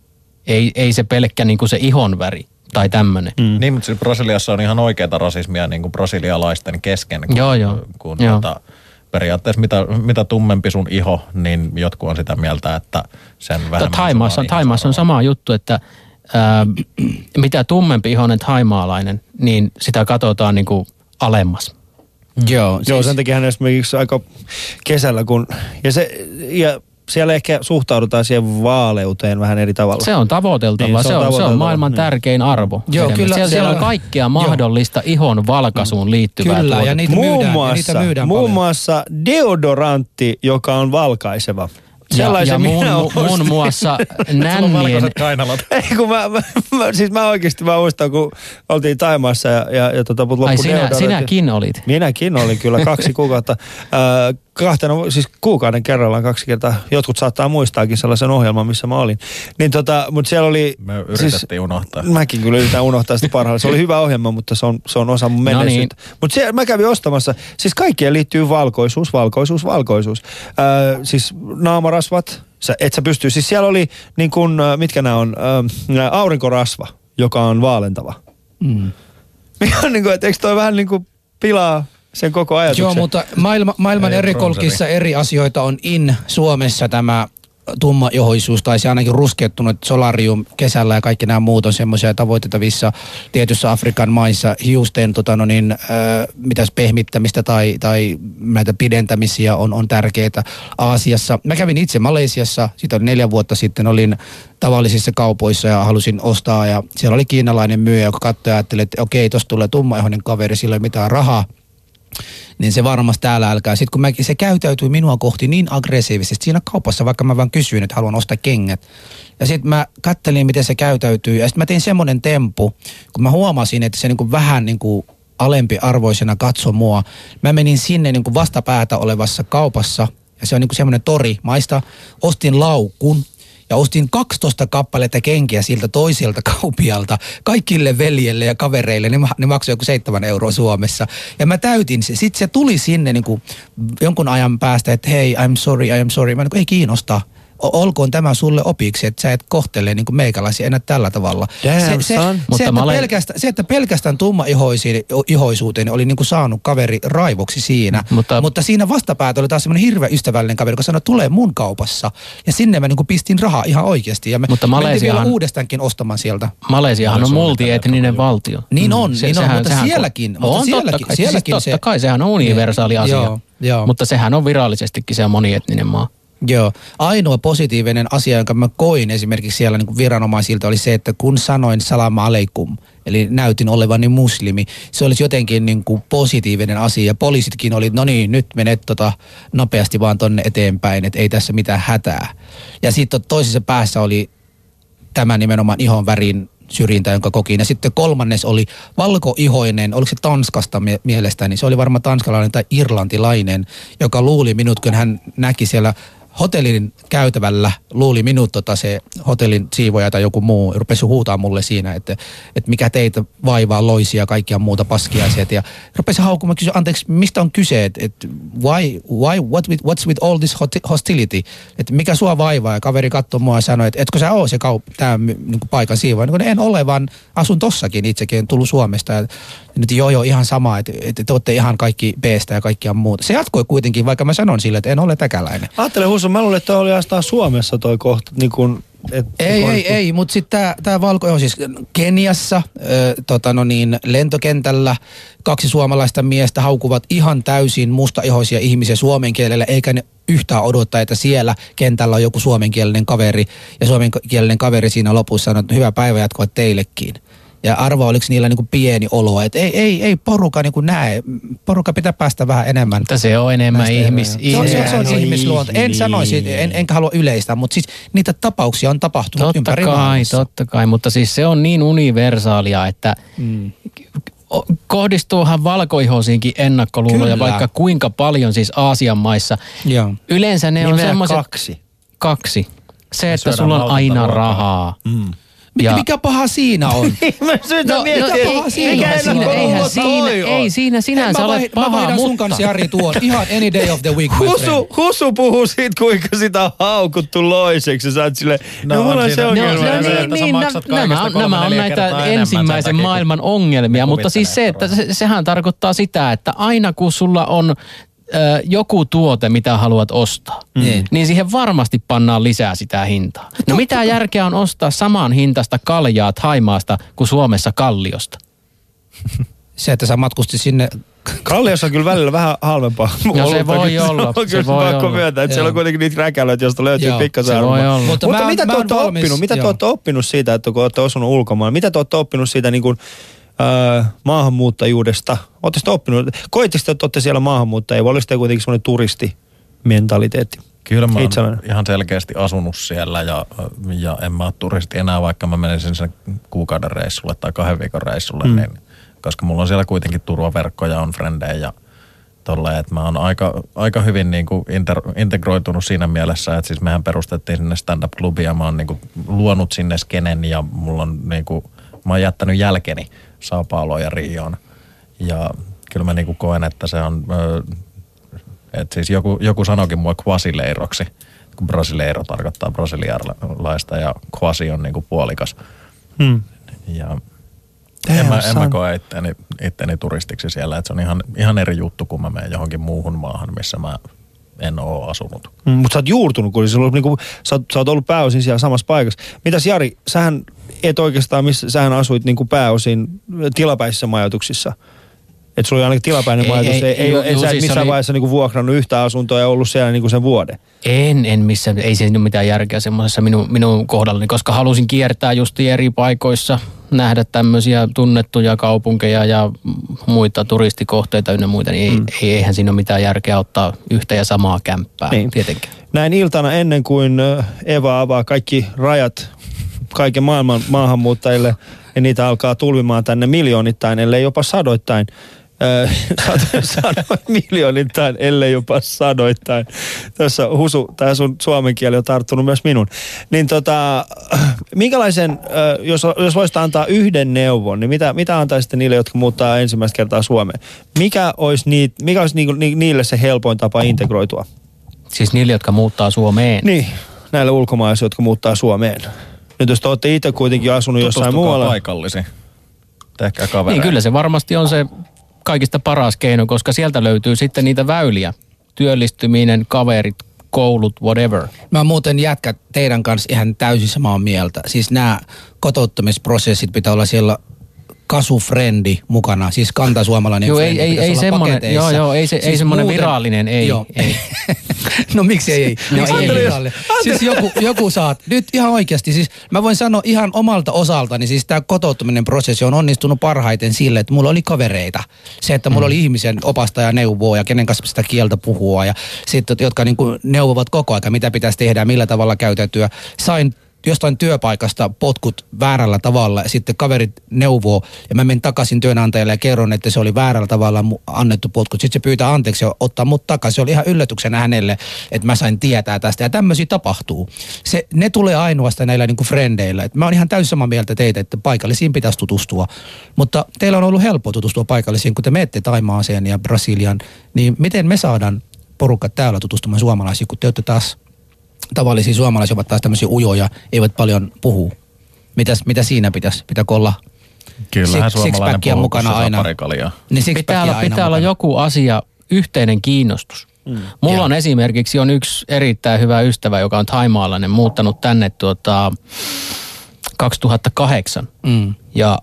Ei, ei se pelkkä niinku se ihonväri tai tämmöinen. Mm. Niin, mutta siis Brasiliassa on ihan oikeaa rasismia niin kuin brasilialaisten kesken. Kun, Joo, joo. Kun Joo. Tuota, periaatteessa mitä, mitä tummempi sun iho, niin jotkut on sitä mieltä, että sen vähemmän... Taimaassa, Taimaassa on sama juttu, että ää, mitä tummempi ihonen taimaalainen, niin sitä katsotaan niinku alemmas. Joo, Joo, siis- sen takia hän esimerkiksi aika kesällä, kun... Ja, se, ja siellä ehkä suhtaudutaan siihen vaaleuteen vähän eri tavalla. Se on tavoiteltava. Niin, se se, on on, se on tavoiteltava, maailman niin. tärkein arvo. Joo, Siellä- kyllä, siellä, siellä on kaikkea joo. mahdollista ihon valkaisuun liittyvää Kyllä, ja tuotetta. niitä muun myydään, ja muassa, niitä myydään muun paljon. muassa deodorantti, joka on valkaiseva. Ja, Sellaisen ja muun, minä mu, muun ostin. muassa nännien. Ei kun mä, mä, mä, siis mä oikeasti mä muistan, kun oltiin Taimaassa ja, ja, ja tota, mut ai sinä, sinäkin olit. Minäkin olin kyllä kaksi kuukautta. Äh, kahtena, siis kuukauden kerrallaan kaksi kertaa. Jotkut saattaa muistaakin sellaisen ohjelman, missä mä olin. Niin tota, mutta siellä oli... Me yritettiin unohtaa. Mäkin kyllä yritän unohtaa sitä parhaalla. Se oli hyvä ohjelma, mutta se on, se on osa mun No niin. menneisyyttä. Mutta siellä mä kävin ostamassa, siis kaikkeen liittyy valkoisuus, valkoisuus, valkoisuus. Äh, siis naamarasvat, sä, et sä pysty, siis siellä oli niin kuin, äh, mitkä nämä on, äh, aurinkorasva, joka on vaalentava. Mm. Mikä on niin kuin, että eikö toi vähän niin kuin pilaa sen koko ajatuksen? Joo, mutta maailma, maailman Ei, eri kolkissa eri asioita on in. Suomessa tämä tummajohoisuus tai se ainakin ruskeuttunut solarium kesällä ja kaikki nämä muut on semmoisia tavoitettavissa tietyissä Afrikan maissa hiusten tota no niin, äh, mitäs pehmittämistä tai, tai näitä pidentämisiä on, on tärkeää Aasiassa. Mä kävin itse Malesiassa, siitä oli neljä vuotta sitten, olin tavallisissa kaupoissa ja halusin ostaa ja siellä oli kiinalainen myyjä, joka katsoi ja ajatteli, että okei, tuossa tulee tummajohoinen kaveri, sillä ei ole mitään rahaa niin se varmasti täällä älkää. Sitten kun mä, se käytäytyi minua kohti niin aggressiivisesti siinä kaupassa, vaikka mä vaan kysyin, että haluan ostaa kengät. Ja sitten mä kattelin, miten se käytäytyy. Ja sitten mä tein semmoinen tempu, kun mä huomasin, että se niinku vähän niinku alempi arvoisena katso mua. Mä menin sinne niinku vastapäätä olevassa kaupassa, ja se on niinku semmoinen tori maista. Ostin laukun, ja ostin 12 kappaletta kenkiä siltä toiselta kaupialta kaikille veljelle ja kavereille. Ne, ne maksoi joku 7 euroa Suomessa. Ja mä täytin se. Sitten se tuli sinne niin kuin jonkun ajan päästä, että hei, I'm sorry, I'm sorry. Mä niin kuin, ei kiinnosta olkoon tämä sulle opiksi, että sä et kohtele niin kuin meikäläisiä enää tällä tavalla. Damn, se, se, son. se, Mutta että olen- pelkästään, se, että pelkästään tumma-ihoisuuteen oli niin kuin saanut kaveri raivoksi siinä. Mutta- Mutta, mutta siinä vastapäätä oli taas semmoinen hirveä ystävällinen kaveri, joka sanoi, tulee mun kaupassa. Ja sinne mä niin kuin pistin rahaa ihan oikeasti. Ja me Mutta mentiin vielä Malesiahan- uudestaankin ostamaan sieltä. Malesiahan on multietninen valtio. Niin on, niin on, mutta sehän- sielläkin- mutta on sielläkin- totta kai, sielläkin siis se- totta kai sehän on universaali Joo, asia. joo, joo. Mutta sehän on virallisestikin se on monietninen maa. Joo. Ainoa positiivinen asia, jonka mä koin esimerkiksi siellä niin viranomaisilta oli se, että kun sanoin salam aleikum, eli näytin olevani muslimi, se olisi jotenkin niin kuin positiivinen asia. Ja poliisitkin oli, no niin, nyt menet tota nopeasti vaan tonne eteenpäin, että ei tässä mitään hätää. Ja sitten toisessa päässä oli tämä nimenomaan ihon värin syrjintä, jonka kokin. Ja sitten kolmannes oli valkoihoinen, oliko se Tanskasta mie- mielestäni, se oli varmaan tanskalainen tai irlantilainen, joka luuli minut, kun hän näki siellä hotellin käytävällä, luuli minut tota se hotellin siivoja tai joku muu, rupesi huutaa mulle siinä, että, että mikä teitä vaivaa loisia ja kaikkia muuta paskiaiset. Ja rupesi haukkumaan kysyä, anteeksi, mistä on kyse, että, että why, why, what with, what's with all this hostility, että mikä sua vaivaa. Ja kaveri katsoi mua ja sanoi, että etkö sä ole se kaup- tämä niin paikan siivoja. Niin en ole, vaan asun tossakin itsekin, en tullut Suomesta. Ja nyt joo joo ihan sama, että, että te olette ihan kaikki beestä ja kaikkia muuta. Se jatkoi kuitenkin, vaikka mä sanon sille, että en ole täkäläinen. Ajattele Husu, mä luulen, että oli ainoastaan Suomessa toi kohta. Niin kun, et, Ei, ei, ei, mutta sitten tämä tää valko, joo, siis Keniassa, ö, tota no niin, lentokentällä kaksi suomalaista miestä haukuvat ihan täysin mustaihoisia ihmisiä suomen kielellä, eikä ne yhtään odottaa, että siellä kentällä on joku suomenkielinen kaveri, ja suomenkielinen kaveri siinä lopussa sanoo, että hyvää päivänjatkoa teillekin. Ja arva, oliko niillä niinku pieni olo, että ei, ei, ei poruka niinku näe, porukka pitää päästä vähän enemmän. Mutta se on enemmän Näistä ihmis, Se on, se on, se on no ihmisluonto. En niin. sanoisi, en, enkä halua yleistää, mutta siis niitä tapauksia on tapahtunut Totta ympäri kai, maailmassa. totta kai, mutta siis se on niin universaalia, että mm. kohdistuuhan valkoihoisiinkin ennakkoluuloja Kyllä. vaikka kuinka paljon siis Aasian maissa. Joo. Yleensä ne on Nimeä semmoiset... kaksi. Kaksi. Se, että sulla on aina ruokaa. rahaa. Mm. Mikä, mikä paha siinä on? Mä syytän No, miettiä, no, ei, siinä eihän on? siinä, eihän siinä, on. ei siinä sinänsä mä, ole vai, mä pahaa, vaihdan sun mutta... kanssa Jari tuon ihan any day of the week. Husu, Husu puhuu siitä, kuinka sitä on haukuttu loiseksi. Sä oot silleen, no, No, mulla on se ongelma. no, No, niin, niin, niin, nämä, nämä on näitä ensimmäisen maailman ongelmia, mutta siis se, että se, sehän tarkoittaa sitä, että aina kun sulla on ö, joku tuote, mitä haluat ostaa, Niin. niin siihen varmasti pannaan lisää sitä hintaa. No mitä järkeä on ostaa saman hintasta kaljaa Haimaasta kuin Suomessa Kalliosta? Se, että sä matkustit sinne. Kalliossa on kyllä välillä vähän halvempaa. No se voi kyllä olla, on se kyllä voi pakko olla. myöntää, että siellä on Joo. kuitenkin niitä räkälöitä, joista löytyy Joo, pikkasen se arvoa. Mutta Mutta mä- mitä mä te olette valmis- oppinut? Mitä te joo. olette oppinut siitä, että kun olette osunut ulkomaan? Mitä te olette oppinut siitä niin kuin, maahanmuuttajuudesta? Olette te oppinut? Koitteko te, että olette siellä maahanmuuttajia vai olisitte kuitenkin semmoinen turistimentaliteetti? Kyllä mä oon ihan selkeästi asunut siellä ja, ja en mä ole turisti enää, vaikka mä menisin sen kuukauden reissulle tai kahden viikon reissulle, mm. niin, koska mulla on siellä kuitenkin turvaverkko ja on frendejä ja tolleen, että mä oon aika, aika hyvin niin kuin inter, integroitunut siinä mielessä, että siis mehän perustettiin sinne stand-up-klubi ja mä oon niin kuin luonut sinne skenen ja mulla on niin kuin, mä oon jättänyt jälkeni Sao Pauloon ja Rioon. Ja kyllä mä niin kuin koen, että se on, että siis joku, joku sanoikin mua quasileiroksi, kun brasileiro tarkoittaa brasilialaista ja quasi on niin kuin puolikas. Hmm. Ja Damn, en mä, en mä koe itteni, itteni turistiksi siellä, että se on ihan, ihan eri juttu, kun mä menen johonkin muuhun maahan, missä mä en ole asunut. Mm, mutta sä oot juurtunut, kun sulla on niinku, sä, oot, sä oot ollut pääosin siellä samassa paikassa. Mitäs Jari, sähän et oikeastaan, missä sähän asuit niinku pääosin tilapäisissä majoituksissa. Että sulla oli ainakin tilapäinen Ei, majoitus. ei, Ei, ei, ei, juu, sä et siis missään oli- vaiheessa niinku vuokrannut yhtä asuntoa ja ollut siellä niinku sen vuoden. En, en missään, ei siinä ole mitään järkeä semmoisessa minun, minun kohdallani, koska halusin kiertää just eri paikoissa, nähdä tämmöisiä tunnettuja kaupunkeja ja muita turistikohteita ynnä muita, niin ei, mm. ei, eihän siinä ole mitään järkeä ottaa yhtä ja samaa kämppää Niin. niin. tietenkään. Näin iltana ennen kuin Eva avaa kaikki rajat kaiken maailman maahanmuuttajille ja niitä alkaa tulvimaan tänne miljoonittain, ellei jopa sadoittain. Ö, sanoin miljoonittain, ellei jopa sadoittain. Tässä Husu, tämä sun suomen kieli on tarttunut myös minun. Niin tota, minkälaisen, jos, jos voisit antaa yhden neuvon, niin mitä, mitä antaisitte niille, jotka muuttaa ensimmäistä kertaa Suomeen? Mikä olisi, niit, mikä olisi niinku, ni, niille se helpoin tapa integroitua? Siis niille, jotka muuttaa Suomeen. Niin, näille ulkomaalaisille, jotka muuttaa Suomeen. Nyt jos te olette itse kuitenkin asunut jossain Tutustukaa muualla. paikallisiin. Tehkää kavereita. Niin kyllä se varmasti on se kaikista paras keino, koska sieltä löytyy sitten niitä väyliä. Työllistyminen, kaverit, koulut, whatever. Mä muuten jätkät teidän kanssa ihan täysin samaa mieltä. Siis nämä kotouttamisprosessit pitää olla siellä kasufrendi mukana, siis kantasuomalainen Joo, ei, frendi ei, ei olla semmoinen, joo, joo, ei, se, ei Siis semmoinen muuten- virallinen, ei, Joo. ei. no miksi ei? ei? No Miksi ei. ei virallinen? Siis joku, joku saat, nyt ihan oikeasti, siis mä voin sanoa ihan omalta osaltani, siis tämä kotouttaminen prosessi on onnistunut parhaiten sille, että mulla oli kavereita. Se, että mulla oli ihmisen opastaja neuvoa ja kenen kanssa sitä kieltä puhua ja sitten, jotka niin kuin neuvovat koko ajan, mitä pitäisi tehdä millä tavalla käytäytyä. Sain jostain työpaikasta potkut väärällä tavalla sitten kaverit neuvoo ja mä menen takaisin työnantajalle ja kerron, että se oli väärällä tavalla annettu potkut. Sitten se pyytää anteeksi ja ottaa mut takaisin. Se oli ihan yllätyksenä hänelle, että mä sain tietää tästä ja tämmöisiä tapahtuu. Se, ne tulee ainoastaan näillä niinku frendeillä. Et mä oon ihan täysin samaa mieltä teitä, että paikallisiin pitäisi tutustua. Mutta teillä on ollut helppo tutustua paikallisiin, kun te menette Taimaaseen ja Brasilian, niin miten me saadaan porukka täällä tutustumaan suomalaisiin, kun te olette taas tavallisia suomalaisia ovat taas tämmöisiä ujoja, eivät paljon puhu. Mitäs, mitä siinä pitäisi? Pitääkö olla? Kyllähän Six- suomalainen sixpackia mukana aina. Niin sixpackia Pitää olla, aina pitää olla mukana. joku asia, yhteinen kiinnostus. Mm. Mulla Joo. on esimerkiksi on yksi erittäin hyvä ystävä, joka on thaimaalainen, muuttanut tänne tuota 2008. Mm. Ja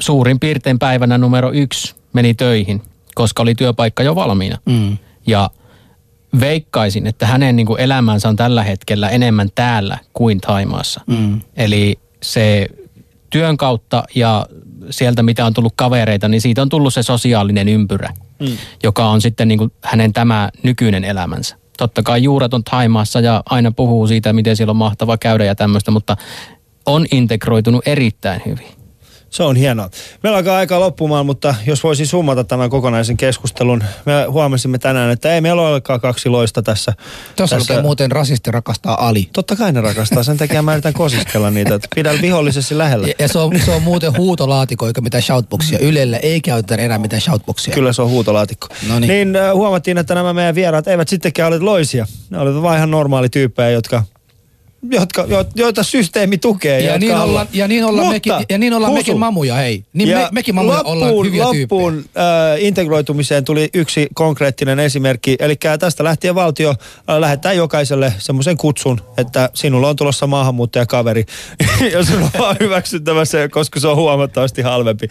suurin piirtein päivänä numero yksi meni töihin, koska oli työpaikka jo valmiina. Mm. Ja veikkaisin, että hänen niin kuin elämänsä on tällä hetkellä enemmän täällä kuin Taimaassa. Mm. Eli se työn kautta ja sieltä mitä on tullut kavereita, niin siitä on tullut se sosiaalinen ympyrä, mm. joka on sitten niin kuin hänen tämä nykyinen elämänsä. Totta kai juuret on Taimaassa ja aina puhuu siitä, miten siellä on mahtava käydä ja tämmöistä, mutta on integroitunut erittäin hyvin. Se on hienoa. Meillä alkaa aika loppumaan, mutta jos voisin summata tämän kokonaisen keskustelun. Me huomasimme tänään, että ei meillä olekaan kaksi loista tässä. Tuossa lukee muuten rasisti rakastaa Ali. Totta kai ne rakastaa, sen takia mä yritän kosiskella niitä. Että pidä vihollisesti lähellä. Ja, ja se, on, se on muuten huutolaatikko eikä mitään shoutboxia. Ylellä ei käytetä enää mitään shoutboxia. Kyllä se on huutolaatikko. No niin. niin huomattiin, että nämä meidän vieraat eivät sittenkään ole loisia. Ne olivat vain ihan normaali tyyppejä, jotka jotka, jo, joita systeemi tukee. Ja niin, haluaa- olla, ja niin ollaan, mekin, ja niin ollaan Husu, mekin mamuja, hei. Niin ja me, mekin mamuja ollaan loppuun, hyviä loppuun äh, integroitumiseen tuli yksi konkreettinen esimerkki. Eli tästä lähtien valtio äh, lähettää jokaiselle semmoisen kutsun, että sinulla on tulossa maahanmuuttajakaveri. ja sun on vaan hyväksyttävä se, koska se on huomattavasti halvempi.